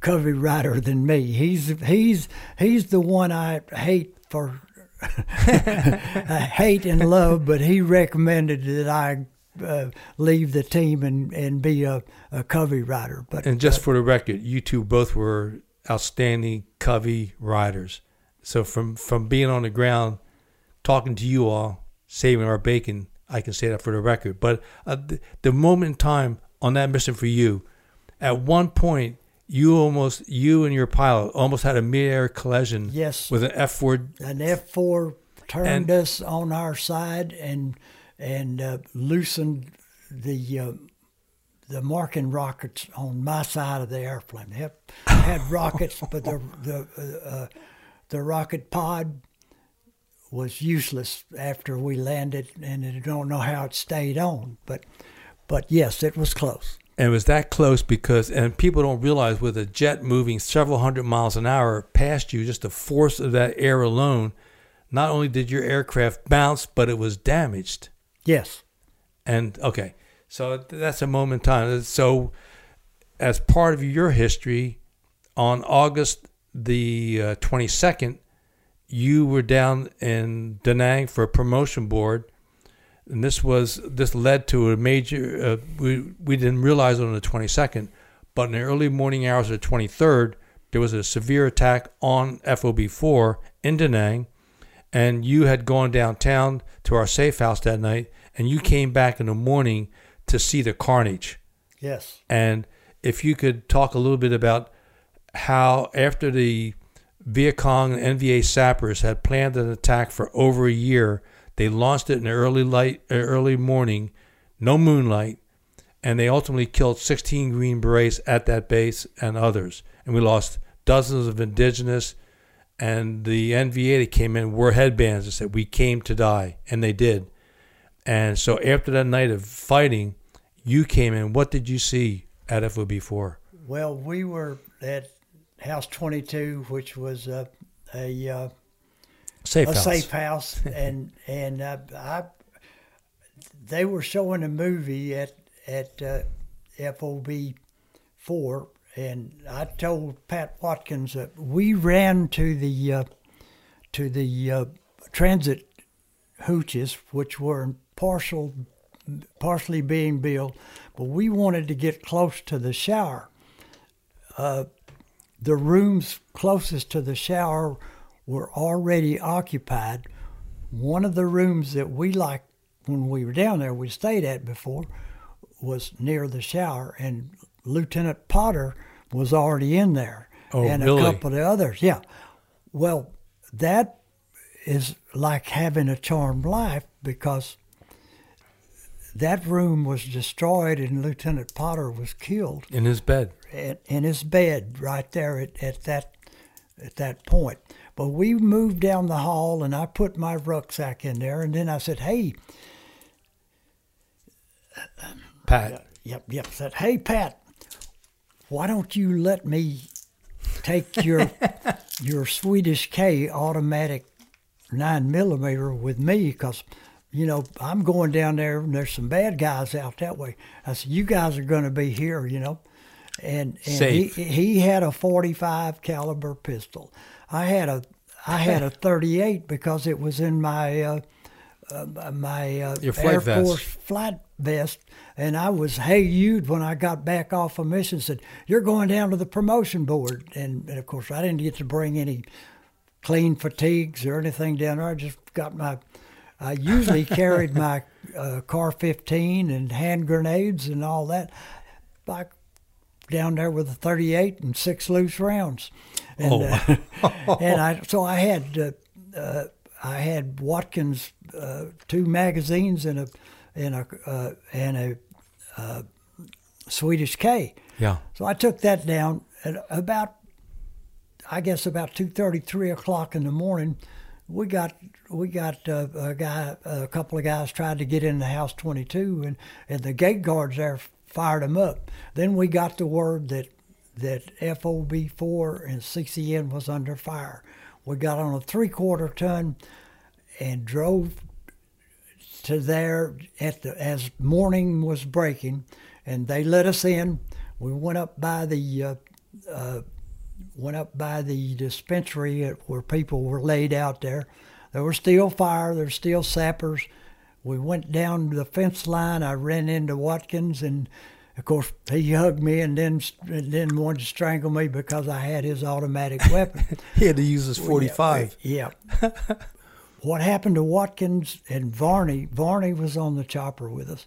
Covey rider than me. He's he's he's the one I hate for I hate and love, but he recommended that I uh, leave the team and, and be a, a Covey rider. But And just for the record, you two both were outstanding Covey riders. So from from being on the ground, talking to you all, saving our bacon, I can say that for the record. But uh, the, the moment in time on that mission for you, at one point, you almost you and your pilot almost had a mid-air collision yes, with an F four. an F four turned And- us on our side and and uh, loosened the uh, the marking rockets on my side of the airplane. They had, had rockets, but the the uh, uh, the rocket pod was useless after we landed, and I don't know how it stayed on. But but yes, it was close. And it was that close because, and people don't realize with a jet moving several hundred miles an hour past you, just the force of that air alone, not only did your aircraft bounce, but it was damaged. Yes. And okay, so that's a moment in time. So, as part of your history, on August the uh, 22nd, you were down in Da Nang for a promotion board. And this was this led to a major. Uh, we we didn't realize it on the 22nd, but in the early morning hours of the 23rd, there was a severe attack on FOB 4 in Da Nang, and you had gone downtown to our safe house that night, and you came back in the morning to see the carnage. Yes. And if you could talk a little bit about how after the Viet Cong and NVA sappers had planned an attack for over a year, they launched it in early light, uh, early morning, no moonlight, and they ultimately killed 16 Green Berets at that base and others. And we lost dozens of indigenous. And the NVA that came in wore headbands and said, "We came to die," and they did. And so after that night of fighting, you came in. What did you see at FOB four? Well, we were at House 22, which was a a, uh, Safe a house. safe house, and and uh, I they were showing a movie at at uh, FOB four, and I told Pat Watkins that we ran to the uh, to the uh, transit hooches, which were partial partially being built, but we wanted to get close to the shower. The rooms closest to the shower were already occupied. One of the rooms that we liked when we were down there, we stayed at before, was near the shower, and Lieutenant Potter was already in there, Oh, and really? a couple of the others. Yeah, well, that is like having a charmed life because that room was destroyed and Lieutenant Potter was killed in his bed. at, in his bed right there at, at that at that point. But we moved down the hall, and I put my rucksack in there, and then I said, "Hey, Pat. yep, yep." Said, "Hey, Pat, why don't you let me take your your Swedish K automatic nine millimeter with me? Because you know I'm going down there, and there's some bad guys out that way." I said, "You guys are going to be here, you know." And, and he, Safe. he had a 45 caliber pistol. I had a I had a 38 because it was in my uh, uh, my uh, Your Air vest. Force flight vest, and I was hey you'd when I got back off a mission. Said you're going down to the promotion board, and, and of course I didn't get to bring any clean fatigues or anything down there. I just got my. I usually carried my uh, car 15 and hand grenades and all that. Like down there with a 38 and six loose rounds. And, Oh. uh, and I so I had uh, uh, I had Watkins uh, two magazines and a and a uh, and a uh, Swedish K. Yeah. So I took that down at about I guess about two thirty, three o'clock in the morning. We got we got uh, a guy, a couple of guys tried to get in the house twenty two, and and the gate guards there fired them up. Then we got the word that that FOB four and CCN was under fire. We got on a three quarter ton and drove to there at the as morning was breaking, and they let us in. We went up by the uh, uh, went up by the dispensary where people were laid out there. There was still fire. There were still sappers. We went down the fence line. I ran into Watkins, and of course he hugged me, and then and then wanted to strangle me because I had his automatic weapon. He had to use his 45. Yeah. what happened to Watkins and Varney? Varney was on the chopper with us.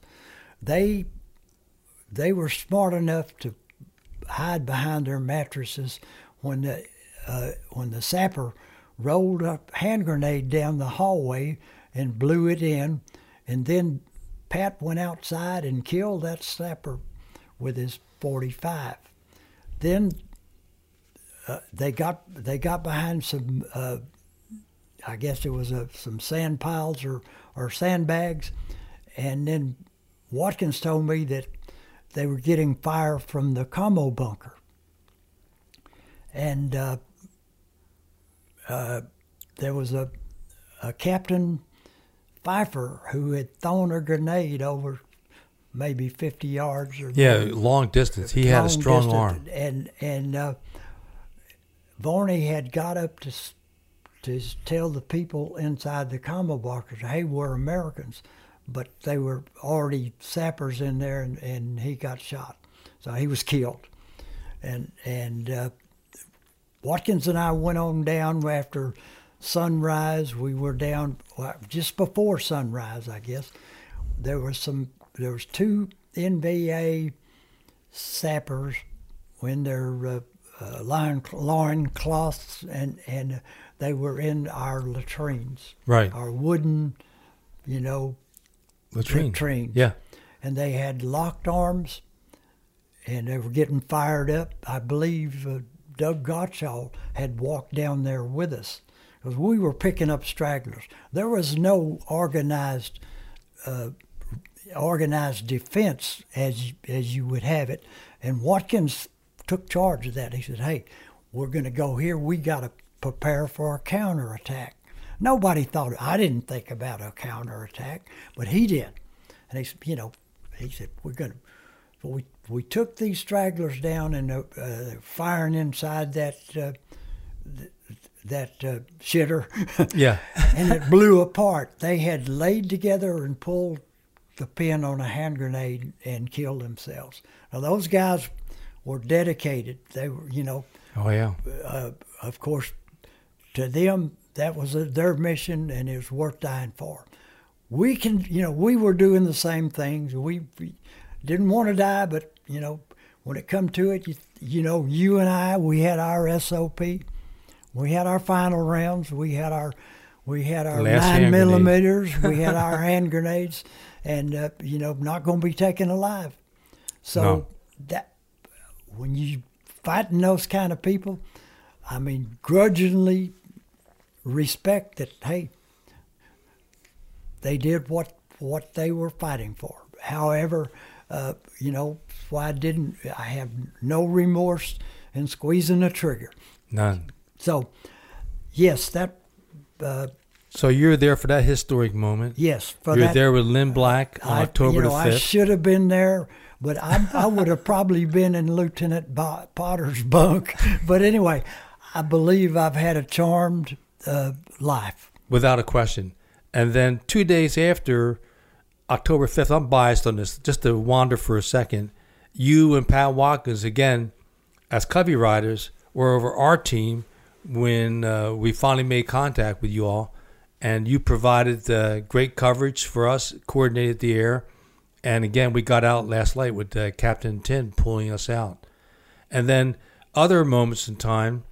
They they were smart enough to hide behind their mattresses when the uh, when the sapper rolled a hand grenade down the hallway and blew it in, and then Pat went outside and killed that sapper with his 45. Then uh, they got they got behind some uh, I guess it was uh, some sand piles or or sandbags, and then Watkins told me that they were getting fire from the commo bunker, and uh, uh, there was a a captain Pfeiffer who had thrown a grenade over maybe 50 yards or Yeah, long distance. He had a strong distance, arm. And and uh, Varney had got up to to tell the people inside the commo bunkers, "Hey, we're Americans," but they were already sappers in there, and, and he got shot, so he was killed. And and uh, Watkins and I went on down after sunrise. We were down well, just before sunrise, I guess. There was some. There was two NVA sappers in their uh, uh, cloths, and and they were in our latrines, Right. our wooden, you know, Latrine. latrines. Yeah. and they had locked arms, and they were getting fired up. I believe uh, Doug Gottschall had walked down there with us because we were picking up stragglers. There was no organized uh, organized defense as as you would have it, and Watkins took charge of that. He said, "Hey, we're going to go here. We got to prepare for a counterattack." Nobody thought. I didn't think about a counterattack, but he did. And he said, you know, he said, we're going to. So we we took these stragglers down and uh, uh, firing inside that uh, th- that uh, shitter, Yeah. and it blew apart. They had laid together and pulled the pin on a hand grenade and killed themselves. Now those guys were dedicated. They were, you know, Oh yeah. uh, of course, to them that was uh their mission, and it was worth dying for. We can, you know, we were doing the same things. We, we didn't want to die, but you know, when it come to it, you, you know, you and I, we had our SOP, we had our final rounds, we had our, we had our Last nine millimeters, we had our hand grenades, and uh, you know, not going to be taken alive. So No. that when you fighting those kind of people, I mean, grudgingly, respect that hey, they did what what they were fighting for. However, uh, you know, why I didn't I have no remorse in squeezing the trigger. None. So, yes, that uh, So you're there for that historic moment. yes for you're that. there with Lynn Black on I, October you know, the I should have been there, but I, I would have probably been in Lieutenant Bo- Potter's bunk. But anyway, I believe I've had a charmed uh, life. without a question. And then two days after October 5th, I'm biased on this, just to wander for a second. You and Pat Watkins, again, as Covey riders, were over our team when uh, we finally made contact with you all. And you provided uh, great coverage for us, coordinated the air. And again, we got out last night with uh, Captain Tin pulling us out. And then other moments in time,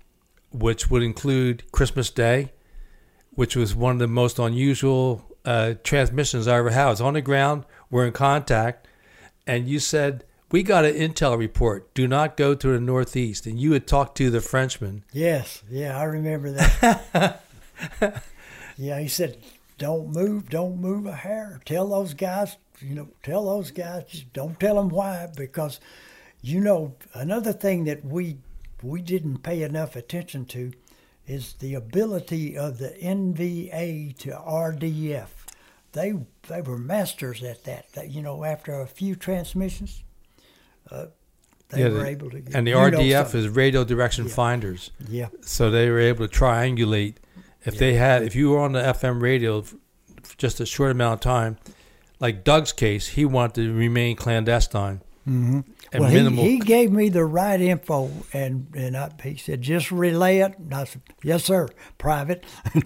which would include Christmas Day, which was one of the most unusual uh, transmissions I ever had. I was on the ground, we're in contact, and you said, We got an intel report. Do not go to the Northeast. And you had talked to the Frenchman. Yes, yeah, I remember that. yeah, he said, "Don't move, don't move a hair. Tell those guys, you know, tell those guys, just don't tell them why, because, you know, another thing that we we didn't pay enough attention to is the ability of the NVA to RDF. They they were masters at that. that you know, after a few transmissions, uh, they Yeah, were the- able to. Get, And the RDF is radio direction finders. yeah. So they were able to triangulate. If they had, if you were on the FM radio for just a short amount of time, like Doug's case, he wanted to remain clandestine. Mm-hmm. And well, minimal. he, he gave me the right info, and and I, he said just relay it. And I said, yes, sir, private.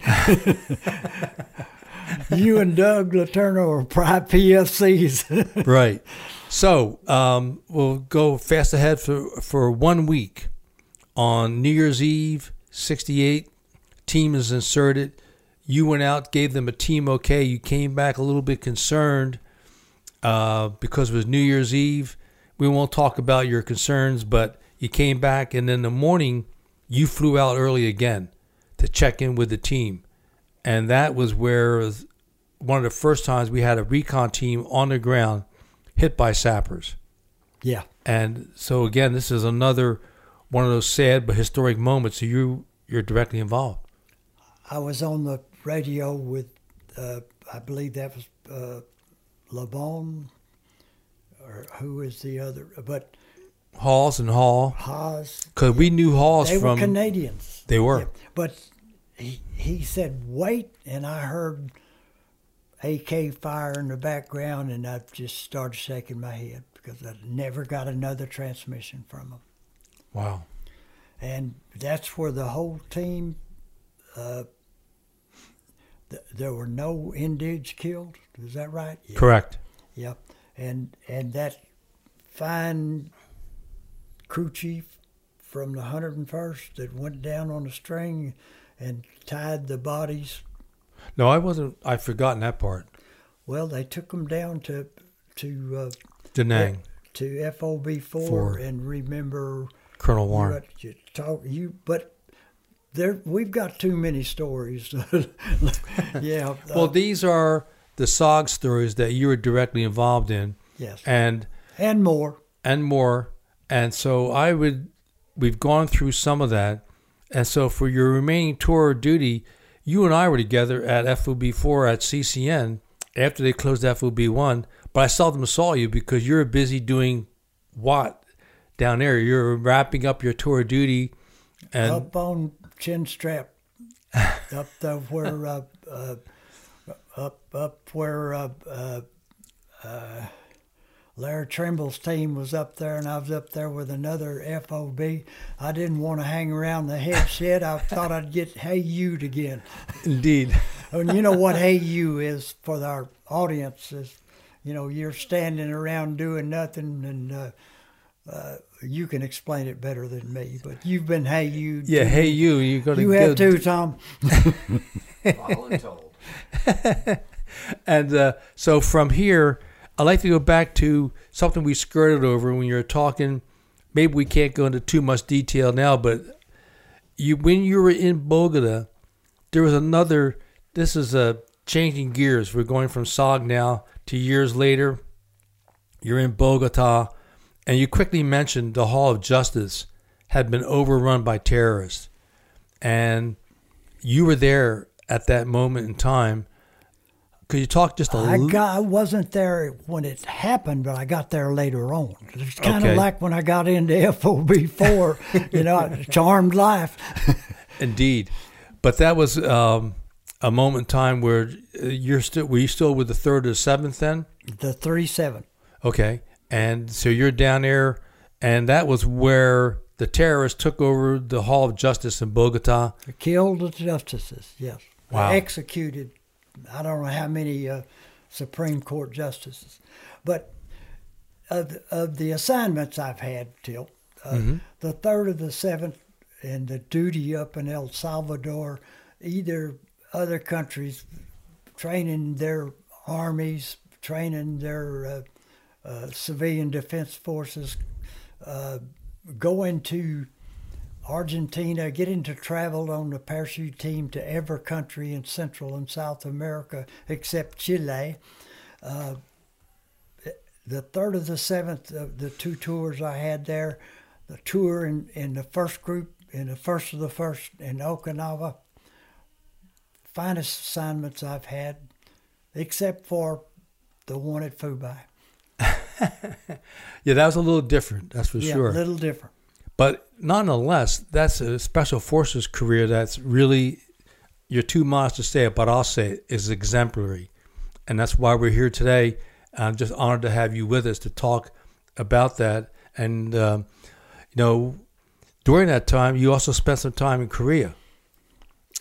you and Doug LeTourneau are private PFCs. right. So um, we'll go fast ahead for for one week. On New Year's Eve, '68, team is inserted. You went out, gave them a team okay. You came back a little bit concerned uh, because it was New Year's Eve. We won't talk about your concerns, but you came back, and in the morning, you flew out early again to check in with the team, and that was where one of the first times we had a recon team on the ground hit by sappers. yeah, And so again, this is another one of those sad but historic moments. You you're directly involved. I was on the radio with, uh, I believe that was uh, LeBon, or who is the other? But Halls and Hall, Haas. because we knew Halls They were from Canadians. They were. Yeah, But he, he said, wait, and I heard AK fire in the background, and I just started shaking my head because I never got another transmission from them. wow. And that's where the whole team, uh, th- there were no Indians killed. Is that right? Yeah. Correct. Yep. And and that fine crew chief from the 101st that went down on the string and tied the bodies. No, I wasn't. I've forgotten that part. Well, they took them down to to uh, Danang, to FOB four Four. and remember Colonel you, Warren. you talk you but. There, we've got too many stories. yeah. Well, uh, these are the SOG stories that you were directly involved in, yes, and and more. and more. And so I would, we've gone through some of that. And so for your remaining tour of duty, you and I were together at FOB4 at CCN after they closed FOB1. But I seldom saw you because you're busy doing what down there? You're wrapping up your tour of duty. And up on chin strap, up there where uh, uh, up up where uh, uh, uh, Larry Trimble's team was up there, and I was up there with another FOB. I didn't want to hang around the head shed. I thought I'd get Hey You again. indeed, And you know what Hey You is for our audience is, you know, you're standing around doing nothing, and uh, uh, you can explain it better than me. But you've been Hey You. yeah, hey, you, you're going to You have too, Tom. Voluntold. And uh, so from here, I'd like to go back to something we skirted over when you were talking. Maybe we can't go into too much detail now, but you when you were in Bogota, there was another. This is a changing gears. We're going from SOG now to years later. You're in Bogota, and you quickly mentioned the Hall of Justice had been overrun by terrorists, and you were there at that moment in time. Could you talk just a little? I got, I wasn't there when it happened, but I got there later on. It's kind Okay. of like when I got into FOB four, you know, charmed life. Indeed, but that was um, a moment in time where uh, you're still. Were you still with the third or seventh then? the three seven. Okay, and so you're down there, and that was where the terrorists took over the Hall of Justice in Bogota. They Killed the justices, yes. Wow. Executed, I don't know how many uh, Supreme Court justices. But of, of the assignments I've had, till uh, the third of the seventh and the duty up in El Salvador, either other countries training their armies, training their uh, uh, civilian defense forces, uh, going to Argentina, getting to travel on the parachute team to every country in Central and South America except Chile. Uh, the third of the seventh of the two tours I had there, the tour in, in the first group, in the first of the first in Okinawa, finest assignments I've had, except for the one at Phu Bai. Yeah, that was a little different, that's for yeah, sure. a little different. But nonetheless, that's a special forces career that's really, you're too modest to say it, but I'll say it, is exemplary. And that's why we're here today. I'm just honored to have you with us to talk about that. And, um, you know, during that time, you also spent some time in Korea.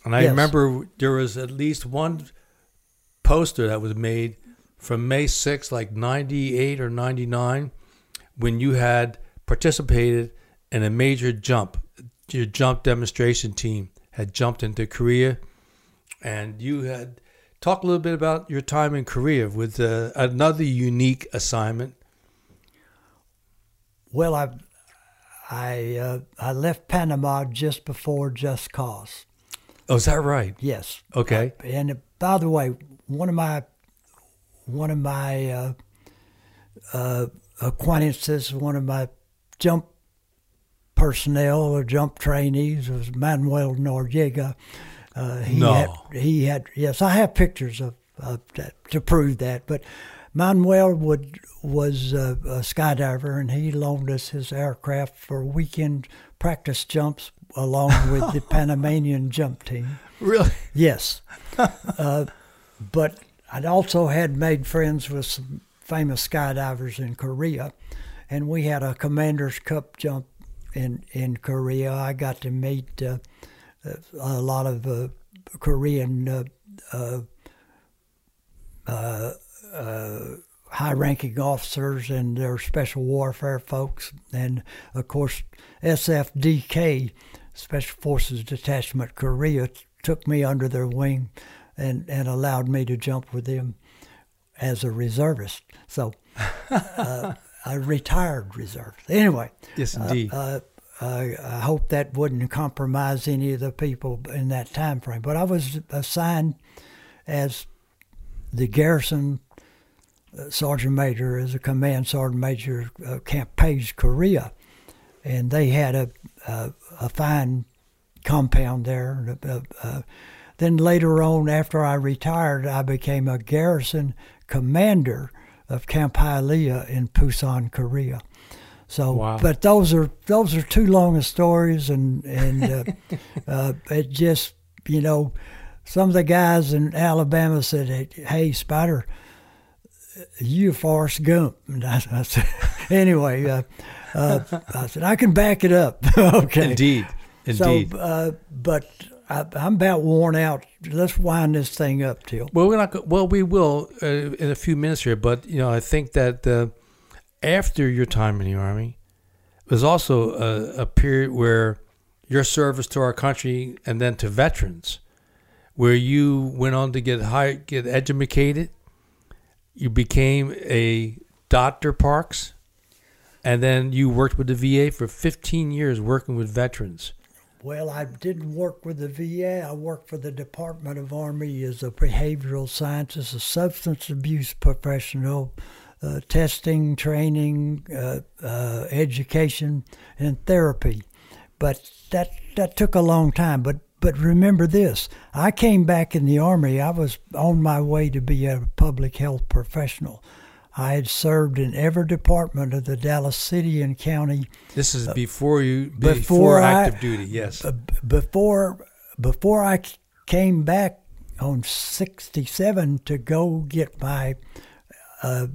And I Yes. remember there was at least one poster that was made from May 6th, like 98 or 99, when you had participated in a major jump. Your jump demonstration team had jumped into Korea, and you had talked a little bit about your time in Korea with uh, another unique assignment. Well, I I uh, I left Panama just before Just Cause. Oh, is that right? Yes. Okay. And uh, by the way, one of my one of my uh, uh, acquaintances, one of my jump personnel or jump trainees was Manuel Noriega. Uh, he No. had he had yes, I have pictures of, of that to prove that. But Manuel would was a, a skydiver, and he loaned us his aircraft for weekend practice jumps along with the Panamanian jump team. Really? Yes. uh, but I'd also had made friends with some famous skydivers in Korea, and we had a Commander's Cup jump in, in Korea. I got to meet uh, a lot of uh, Korean uh, uh, uh, uh, high ranking officers and their special warfare folks. And of course, SFDK, Special Forces Detachment Korea, took me under their wing and, and allowed me to jump with them as a reservist. So uh, I retired reservist. Anyway, Yes, indeed. uh, I, I hope that wouldn't compromise any of the people in that time frame. But I was assigned as the garrison uh, sergeant major, as a command sergeant major, uh, Camp Page, Korea, and they had a a, a fine compound there. Uh, uh, then later on, after I retired, I became a garrison commander of Camp Hialeah in Busan, Korea. So, Wow. but those are those are too long of stories, and and uh, uh, it just you know, some of the guys in Alabama said, "Hey, hey Spider, you Forrest Gump," and I, I said, anyway, uh, uh, I said I can back it up. okay, Indeed. Indeed. So, uh, but I, I'm about worn out. Let's wind this thing up, Till. Well, we're not. Well, we will uh, in a few minutes here, but you know, I think that uh, after your time in the army, there's also a, a period where your service to our country and then to veterans, where you went on to get high, get educated. You became a doctor, Parks, and then you worked with the VA for 15 years, working with veterans. Well, I didn't work with the VA. I worked for the Department of Army as a behavioral scientist, a substance abuse professional, uh, testing, training, uh, uh, education, and therapy. But that that took a long time. But but remember this: I came back in the army. I was on my way to be a public health professional. I had served in every department of the Dallas City and County. This is before you before before, I- active duty. Yes. Before before I came back on 67 to go get my uh,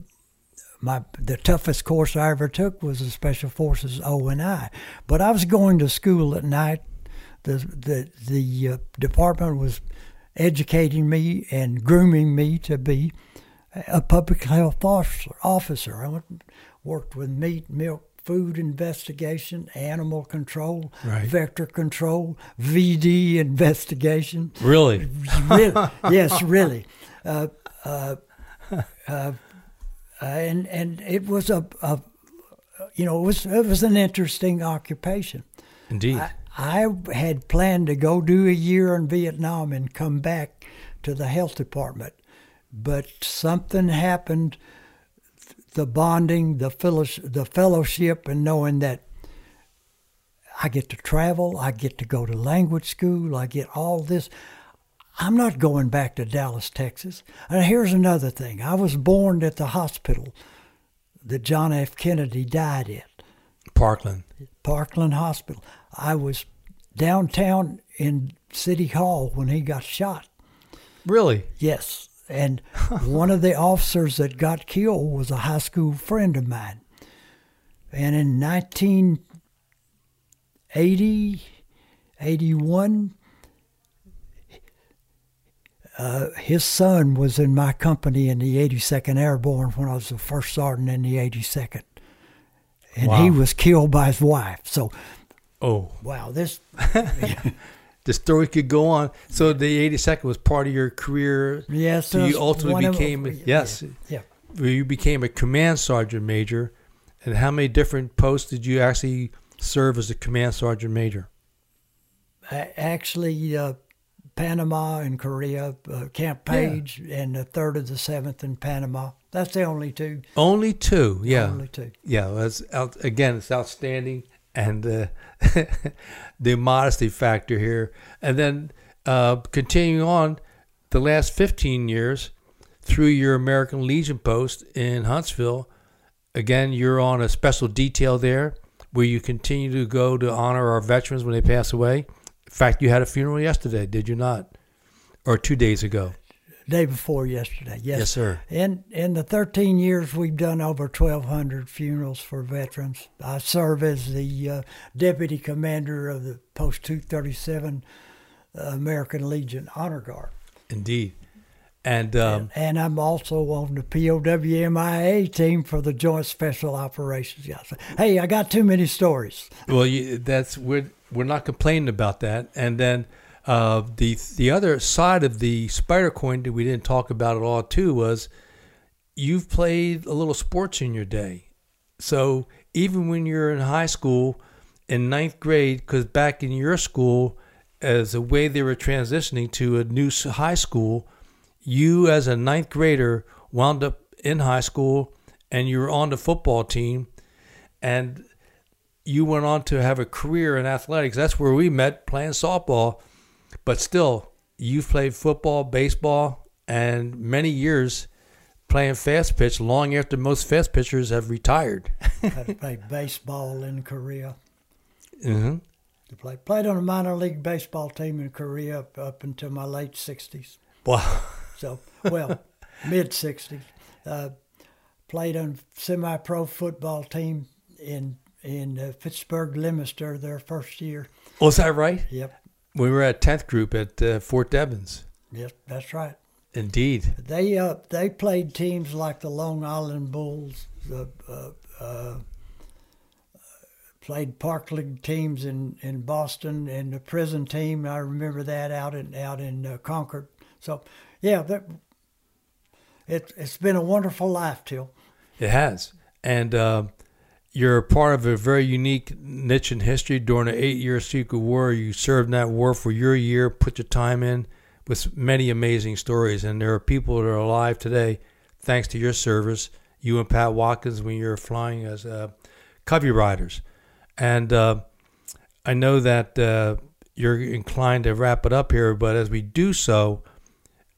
my the toughest course I ever took was the Special Forces O and I. But I was going to school at night. The the the uh, department was educating me and grooming me to be a public health officer. officer. I went, worked with meat, milk, food investigation, animal control, Right. vector control, VD investigation. really? really, yes, really. Uh, uh, uh, and and it was a, a you know it was it was an interesting occupation. Indeed. I had planned to go do a year in Vietnam and come back to the health department, but something happened. The bonding, the fellowship, the fellowship, and knowing that I get to travel, I get to go to language school, I get all this. I'm not going back to Dallas, Texas. And here's another thing: I was born at the hospital that John F. Kennedy died at. Parkland. Parkland Hospital. I was downtown in City Hall when he got shot. Really? Yes. And one of the officers that got killed was a high school friend of mine. And in 1980, 81, uh, his son was in my company in the 82nd Airborne when I was the first sergeant in the 82nd. And he was killed by his wife. So, Oh, wow, this the story could go on. So the 82nd was part of your career. Yes, So you ultimately one of- became yeah, yes. Yeah. you became a command sergeant major, and how many different posts did you actually serve as a command sergeant major? Actually, uh, Panama and Korea, uh, Camp Page, and the third of the seventh in Panama. That's the only two. Only two, yeah, Only two. yeah. That's out, again, it's outstanding, and uh, the modesty factor here, and then uh, continuing on, the last fifteen years through your American Legion post in Huntsville. Again, you're on a special detail there, where you continue to go to honor our veterans when they pass away. In fact, you had a funeral yesterday, did you not? Or two days ago? Day before yesterday. Yes. Yes, sir. In in the 13 years, we've done over 1,200 funerals for veterans. I serve as the uh, deputy commander of the Post 237 uh, American Legion Honor Guard. Indeed. And um, and I'm also on the POWMIA team for the Joint Special Operations. Yes. Hey, I got too many stories. well, you, that's we're we're not complaining about that. And then uh, the the other side of the spider coin that we didn't talk about at all too was you've played a little sports in your day. So even when you're in high school, in ninth grade, because back in your school, as a way they were transitioning to a new high school, you as a ninth grader wound up in high school and you were on the football team and you went on to have a career in athletics. That's where we met playing softball. But still, you've played football, baseball, and many years playing fast pitch long after most fast pitchers have retired. I played baseball in Korea. hmm I played, played on a minor league baseball team in Korea up, up until my late 60s. Wow. So, well, mid 60s. Uh, played on semi pro football team in in uh, Fitchburg Leominster their first year. Was that right? Yep, We were at 10th group at uh, Fort Devens. yes, that's right. Indeed. They uh, they played teams like the Long Island Bulls, the uh, uh, played Park League teams in, in Boston, and the prison team. I remember that out in out in uh, Concord. So, yeah, that, it it's been a wonderful life, Till. It has. And uh, you're part of a very unique niche in history during the eight-year Secret War. You served in that war for your year, put your time in, with many amazing stories. And there are people that are alive today, thanks to your service. You and Pat Watkins when you're flying as uh, Covey riders, and uh, I know that uh, you're inclined to wrap it up here. But as we do so,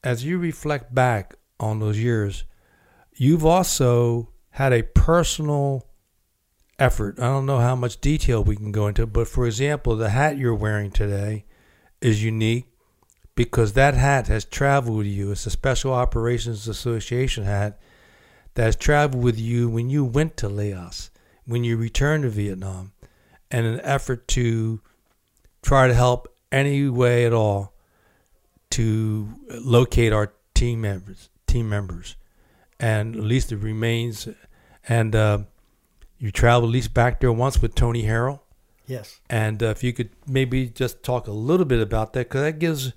as you reflect back on those years, you've also had a personal effort. I don't know how much detail we can go into, but for example, the hat you're wearing today is unique because that hat has traveled with you. It's a Special Operations Association hat that has traveled with you when you went to Laos, when you returned to Vietnam, and an effort to try to help any way at all to locate our team members, team members, and at least the remains. And uh, you traveled at least back there once with Tony Harrell. Yes. And uh, if you could maybe just talk a little bit about that, because that gives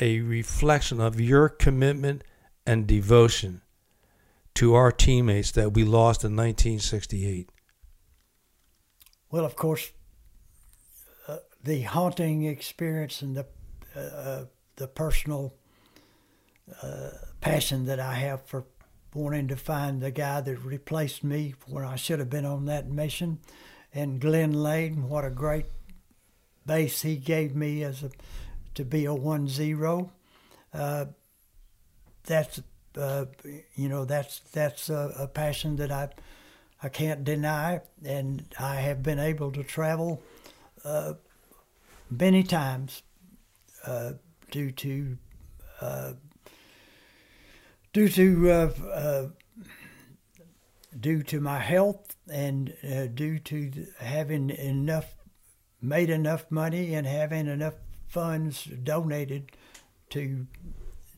a reflection of your commitment and devotion to our teammates that we lost in 1968. Well, of course, uh, the haunting experience and the uh, uh the personal uh, passion that I have for wanting to find the guy that replaced me when I should have been on that mission, and Glenn Lane, what a great base he gave me as a to be a one zero. Uh, that's uh, you know that's that's a, a, passion that I I can't deny, and I have been able to travel uh, many times uh, due to uh, due to uh, due to my health and due to having enough made enough money and having enough funds donated to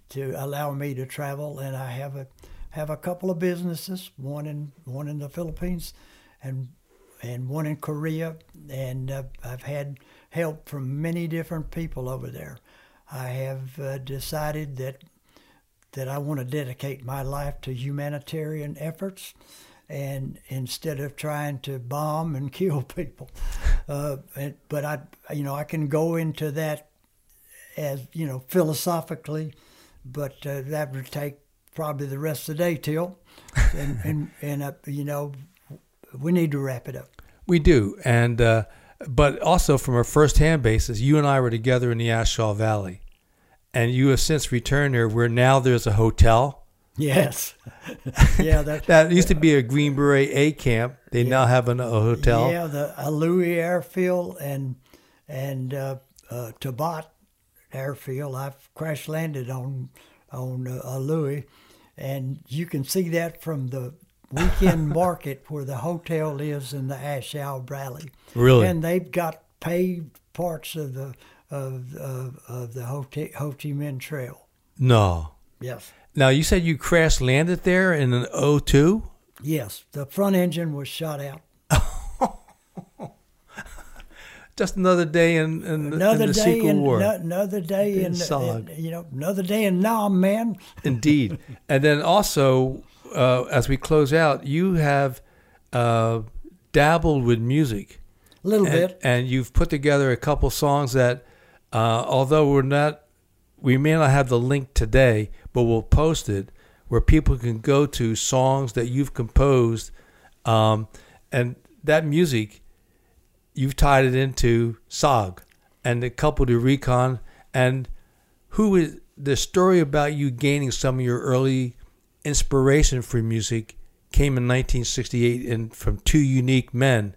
to allow me to travel, and I have a have a couple of businesses, one in one in the Philippines, and and one in Korea, and uh, I've had help from many different people over there. I have uh, decided that that I want to dedicate my life to humanitarian efforts, and instead of trying to bomb and kill people, uh, and, but I, you know, I can go into that as you know philosophically, but uh, that would take probably the rest of the day till, and and, and uh, you know, we need to wrap it up. We do, and uh, but also from a first-hand basis, you and I were together in the A Shau Valley, and you have since returned there. Where now there's a hotel Yes. yeah, that, that used to be a Green Beret A camp. They yeah. now have an, a hotel. Yeah, the A Luoi Airfield and and uh, uh, Ta Bat Airfield. I've crash landed on on uh, A Luoi, and you can see that from the weekend market where the hotel is in the A Shau Valley. Really, and they've got paved parts of the of of, of the Ho Chi, Ho Chi Minh Trail. No. Yes. Now you said you crash landed there in an O2? Yes, the front engine was shot out. Just another day in, in, another in the day in, War. No, another day in, in, you know another day in Nam, man. Indeed, and then also uh, as we close out, you have uh, dabbled with music a little and, bit, and you've put together a couple songs that, uh, although we're not, we may not have the link today, but we'll post it where people can go to songs that you've composed, um, and that music you've tied it into SOG and the couple to Recon and who is the story about you gaining some of your early inspiration for music came in 1968 and from two unique men.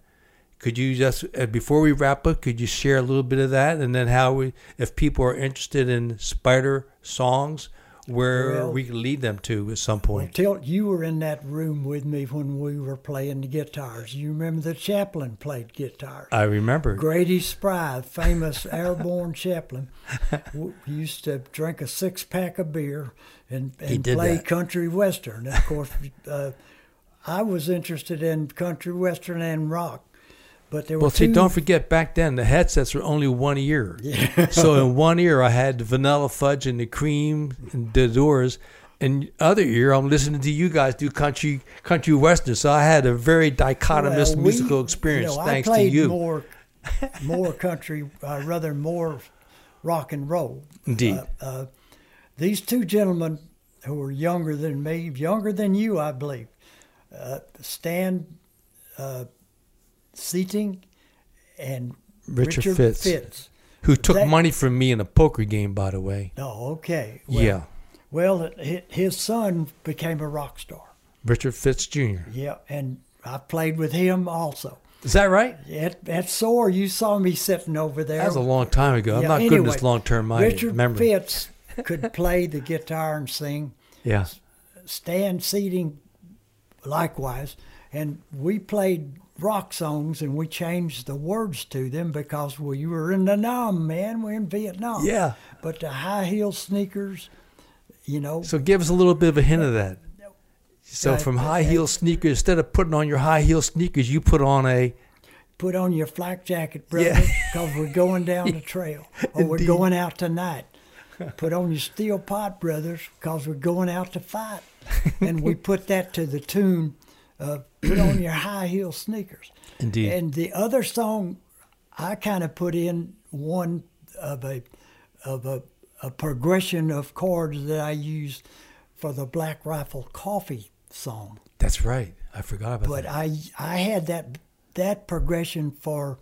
Could you just uh, before we wrap up, could you share a little bit of that and then how we if people are interested in Spider songs, where well, we could lead them to at some point. Well, Tilt, you were in that room with me when we were playing the guitars. You remember the chaplain played guitar. I remember. Grady Spry, famous airborne chaplain, used to drink a six pack of beer and, and play that. country western. Of course, uh, I was interested in country western and rock. But there well, see, do don't forget back then the headsets were only one ear. Yeah. so in one ear I had the vanilla fudge and the cream and the doors, and other ear, I'm listening to you guys do country country western. So I had a very dichotomous Well, we- musical experience you know, thanks to you. More, more country, uh, rather more rock and roll. Indeed. Uh, these two gentlemen who were younger than me, younger than you, I believe, uh, Stan uh, Seating and Richard Richard, Fitz. Fitz. who took that- money from me in a poker game, by the way. Oh, okay. Well, yeah, Well, hi- his son became a rock star. Richard Fitz Jr. Yeah, and I played with him also. Is that right? At, at SOAR, you saw me sitting over there. That was a long time ago. I'm Yeah, not good in this long term Richard memory. Richard Fitz could play the guitar and sing. Yeah. Stan Seating, likewise, and we played rock songs and we changed the words to them because we were in the Nam, man. We're in Vietnam. Yeah. But the high heel sneakers, you know, So give us a little bit of a hint of that. So from high heel sneakers, instead of putting on your high heel sneakers, you put on a put on your flak jacket, brother, Yeah. because we're going down the trail or we're going out tonight. Put on your steel pot, brothers, because we're going out to fight. and we put that to the tune of put on your high heel sneakers. Indeed. And the other song, I kind of put in one of a of a, a progression of chords that I used for the Black Rifle Coffee song. That's right. I forgot about But that. But I I had that that progression for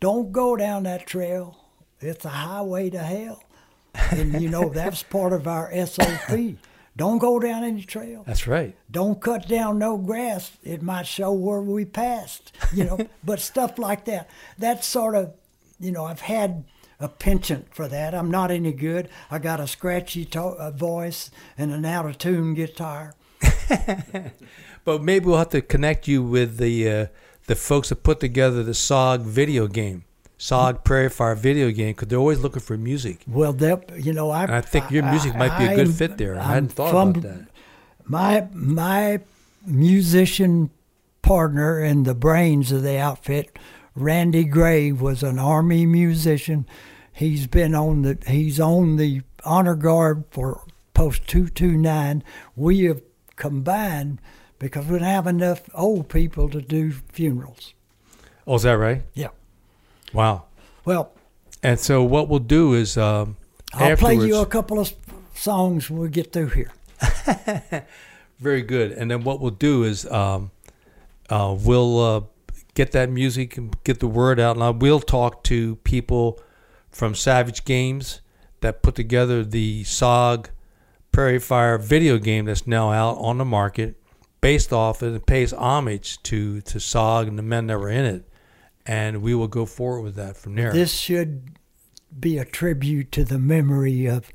don't go down that trail. It's a highway to hell. And you know that's part of our SOP. Don't go down any trail. That's right. Don't cut down no grass. It might show where we passed. You know, but stuff like that. That's sort of, you know, I've had a penchant for that. I'm not any good. I got a scratchy to- uh, voice and an out of tune guitar. But maybe we'll have to connect you with the uh, the folks that put together the SOG video game, SOG Prairie Fire video game, because they're always looking for music. Well, that you know, I And I think your music might be a good I'm- fit there. I I'm hadn't thought from- about that. My my musician partner and the brains of the outfit, Randy Gray, was an army musician. He's been on the he's on the honor guard for post two two nine. We have combined because we don't have enough old people to do funerals. Oh, is that right? Yeah. Wow. Well, And so what we'll do is um, I'll play you a couple of songs when we get through here. Very good. And then what we'll do is um, uh, we'll uh, get that music and get the word out, and I will talk to people from Savage Games that put together the SOG Prairie Fire video game that's now out on the market, based off and it pays homage to to SOG and the men that were in it, and we will go forward with that from there. This should be a tribute to the memory of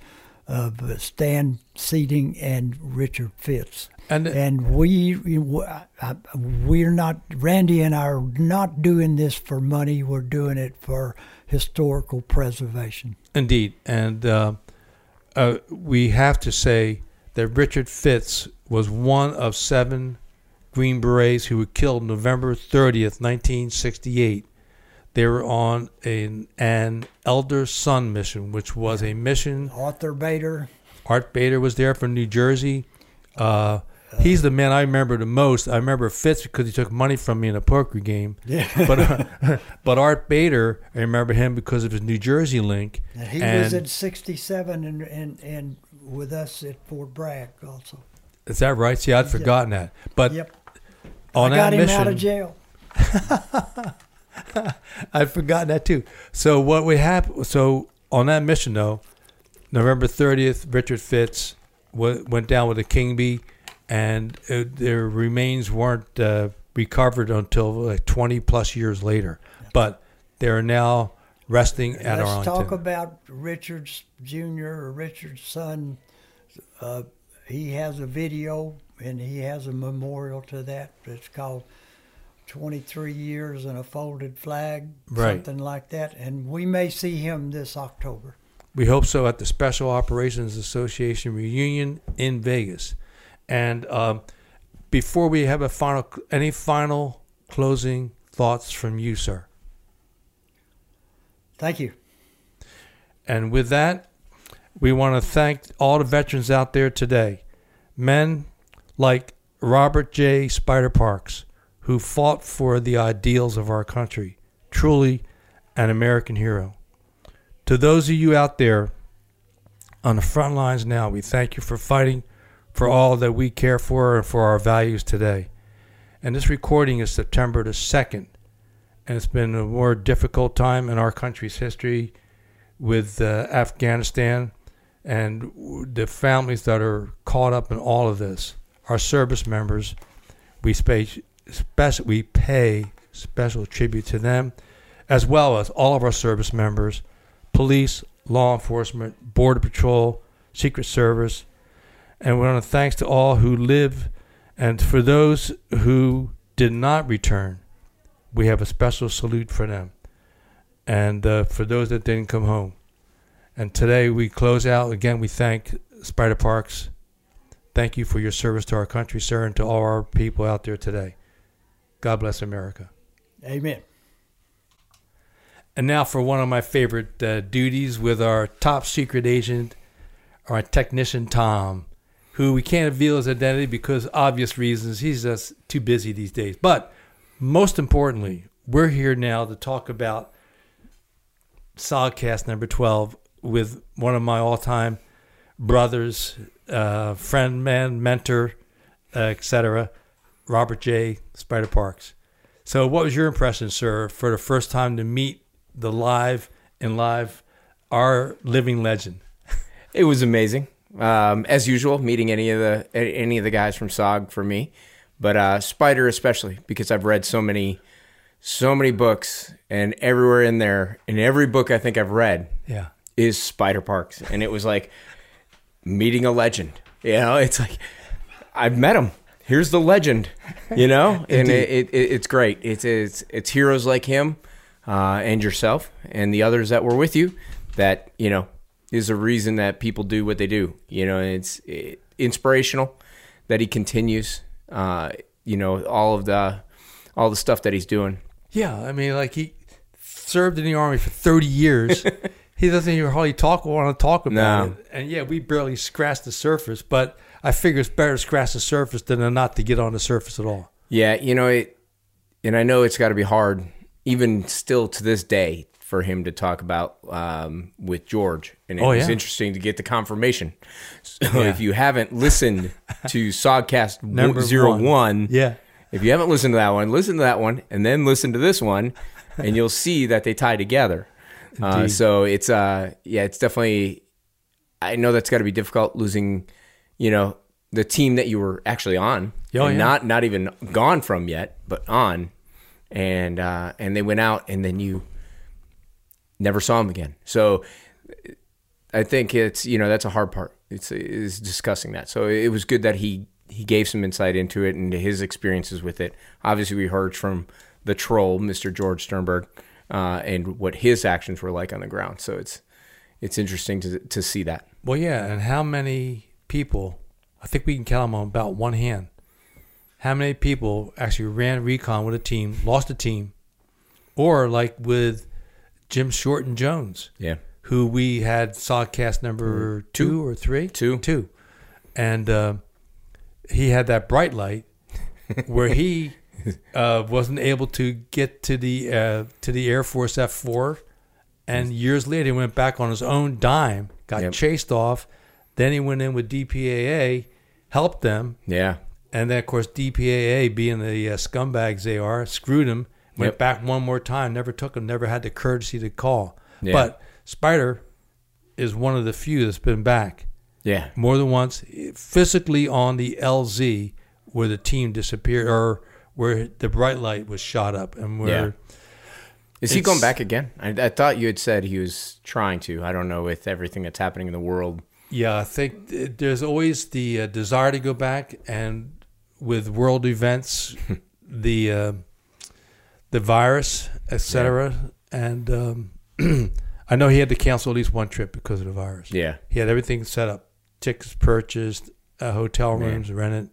of Stan Seating and Richard Fitz. and And we we're not Randy and I are not doing this for money. We're doing it for historical preservation. Indeed, and uh, uh, we have to say that Richard Fitz was one of seven Green Berets who were killed November 30th, 1968. They were on an, an Eldest Son mission, which was a mission. Arthur Bader. Art Bader was there from New Jersey. Uh, he's the man I remember the most. I remember Fitz because he took money from me in a poker game. Yeah. But uh, but Art Bader, I remember him because of his New Jersey link. And he And- was in 67 and, and, and with us at Fort Bragg also. Is that right? See, I'd forgotten that. But Yep. On I got him mission, out of jail. I'd forgotten that too. So what we have, so on that mission though, November thirtieth, Richard Fitz w- went down with a King Bee, and uh, their remains weren't uh, recovered until like twenty plus years later. But they're now resting at Let's Arlington. talk about Richard's Jr. or Richard's son. Uh, he has a video and he has a memorial to that. It's called 23 Years and a Folded Flag, Right. something like that. And we may see him this October. We hope so at the Special Operations Association reunion in Vegas. And um, before we have a final, any final closing thoughts from you, sir? Thank you. And with that, we want to thank all the veterans out there today. Men like Robert J. Spider Parks, who fought for the ideals of our country. Truly an American hero. To those of you out there on the front lines now, we thank you for fighting for all that we care for and for our values today. And this recording is September the 2nd, and it's been a more difficult time in our country's history with uh, Afghanistan and the families that are caught up in all of this. Our service members, we, spe- spec- we pay special tribute to them, as well as all of our service members, police, law enforcement, border patrol, secret service, and we want to thanks to all who live, and for those who did not return, we have a special salute for them, and uh, for those that didn't come home. And today we close out again. We thank Spider Parks. Thank you for your service to our country, sir, and to all our people out there today. God bless America. Amen. And now for one of my favorite uh, duties with our top secret agent, our technician Tom, who we can't reveal his identity because obvious reasons. He's just too busy these days. But most importantly, we're here now to talk about Sogcast number 12 with one of my all-time brothers, uh, friend, man, mentor, uh, etc., Robert J. Spider Parks. So, what was your impression, sir, for the first time to meet the live and live our living legend? It was amazing, um, as usual. Meeting any of the any of the guys from SOG for me, but uh, Spider especially because I've read so many, so many books, and everywhere in there, in every book I think I've read, Yeah. is Spider Parks, and it was like meeting a legend. You know, it's like I've met him. Here's the legend. You know, and it, it, it, it's great. It's it's it's heroes like him uh, and yourself and the others that were with you that you know is a reason that people do what they do. You know, and it's it, inspirational that he continues. Uh, you know, all of the all the stuff that he's doing. Yeah, I mean, like he served in the army for 30 years. he doesn't even hardly talk or want to talk about No. it. And yeah, we barely scratched the surface, but I figure it's better to scratch the surface than not to get on the surface at all. Yeah, you know it, and I know it's got to be hard, even still to this day, for him to talk about um, with George. And it Oh, was yeah. interesting to get the confirmation. So Yeah. if you haven't listened to Sogcast Number zero one. one, Yeah. if you haven't listened to that one, listen to that one, and then listen to this one, and you'll see that they tie together. Uh, so it's uh, yeah, it's definitely. I know that's got to be difficult losing, you know, the team that you were actually on, Oh, and yeah. not not even gone from yet, but on, and uh, and they went out, and then you never saw them again. So I think it's you know that's a hard part. It's is discussing that. So it was good that he he gave some insight into it and his experiences with it. Obviously, we heard from the troll, Mr. George Sternberg, uh, and what his actions were like on the ground. So it's it's interesting to to see that. Well, yeah, and how many people? I think we can count them on about one hand. How many people actually ran recon with a team, lost a team, or like with Jim Short and Jones, Yeah, who we had Sogcast number two, or three, Two. two, and uh, he had that bright light where he uh, wasn't able to get to the uh, to the Air Force F four, and years later he went back on his own dime, got Yep. chased off. Then he went in with DPAA, helped them, yeah, and then of course DPAA, being the uh, scumbags they are, screwed him. Went Yep. back one more time, never took him, never had the courtesy to call. Yeah. But Spider is one of the few that's been back yeah, more than once physically on the LZ where the team disappeared or where the bright light was shot up and where Is he going back again? I, I thought you had said he was trying to. I don't know with everything that's happening in the world. yeah, I think th- there's always the uh, desire to go back and with world events the uh, the virus etc and um, I know he had to cancel at least one trip because of the virus. Yeah, He had everything set up, tickets purchased, uh, hotel rooms rented,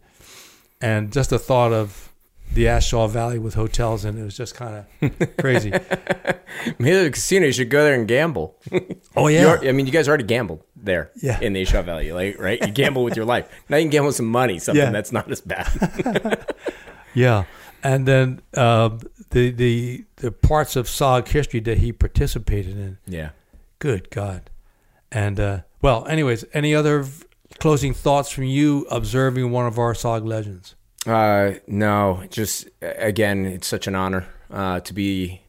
and just the thought of the A Shau Valley with hotels, and it was just kind of crazy. Maybe the casino. You should go there and gamble. Oh yeah, are- I mean, you guys already gambled there. Yeah. In the Shaw Valley, like right? You gamble with your life. Now you can gamble with some money. Something Yeah. that's not as bad. yeah. And then uh, the the the parts of SOG history that he participated in. yeah. Good God. And uh, well, anyways, any other v- closing thoughts from you observing one of our SOG legends? Uh, no, just again, it's such an honor uh, to be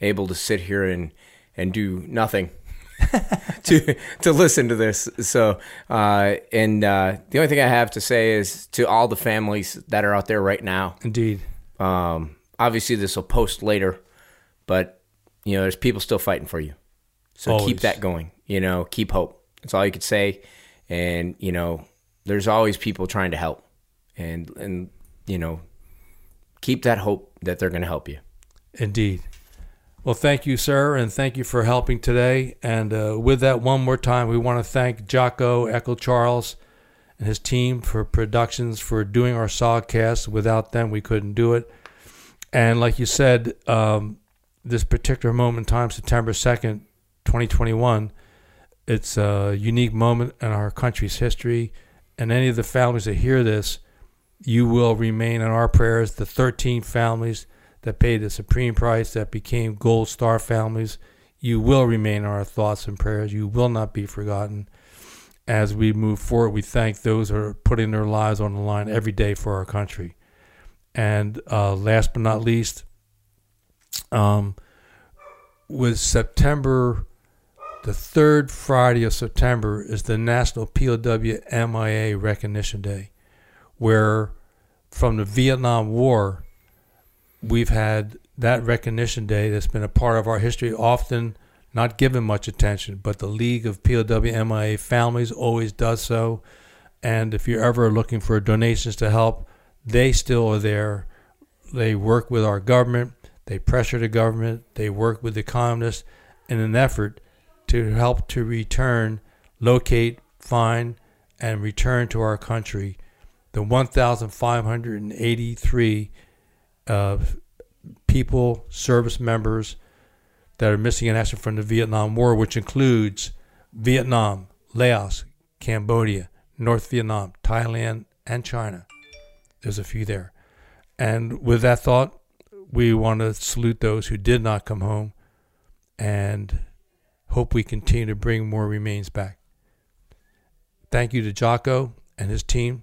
able to sit here and and do nothing to to listen to this. So, uh, and uh, the only thing I have to say is to all the families that are out there right now. Indeed. Um, obviously, this will post later, but you know, there's people still fighting for you. So Always. keep that going. You know, keep hope. That's all you could say. And you know, there's always people trying to help, and and you know, keep that hope that they're going to help you. Indeed. Well, thank you, sir, and thank you for helping today. And uh, with that, one more time, we want to thank Jocko Echo Charles and his team for productions for doing our Sogcast. Without them, we couldn't do it. And like you said, um, this particular moment in time, September 2nd, 2021, it's a unique moment in our country's history. And any of the families that hear this, you will remain in our prayers. The 13 families that paid the supreme price, that became Gold Star families, you will remain in our thoughts and prayers. You will not be forgotten. As we move forward, we thank those who are putting their lives on the line every day for our country. And uh, last but not least, um, with September, the third Friday of September is the National POW MIA Recognition Day, where from the Vietnam War, we've had that recognition day that's been a part of our history, often not given much attention, but the League of POW MIA families always does so. And if you're ever looking for donations to help, they still are there. They work with our government, they pressure the government, they work with the communists in an effort to help to return, locate, find, and return to our country the 1,583 uh, people, service members that are missing in action from the Vietnam War, which includes Vietnam, Laos, Cambodia, North Vietnam, Thailand, and China. There's a few there. And with that thought, we want to salute those who did not come home and hope we continue to bring more remains back. Thank you to Jocko and his team.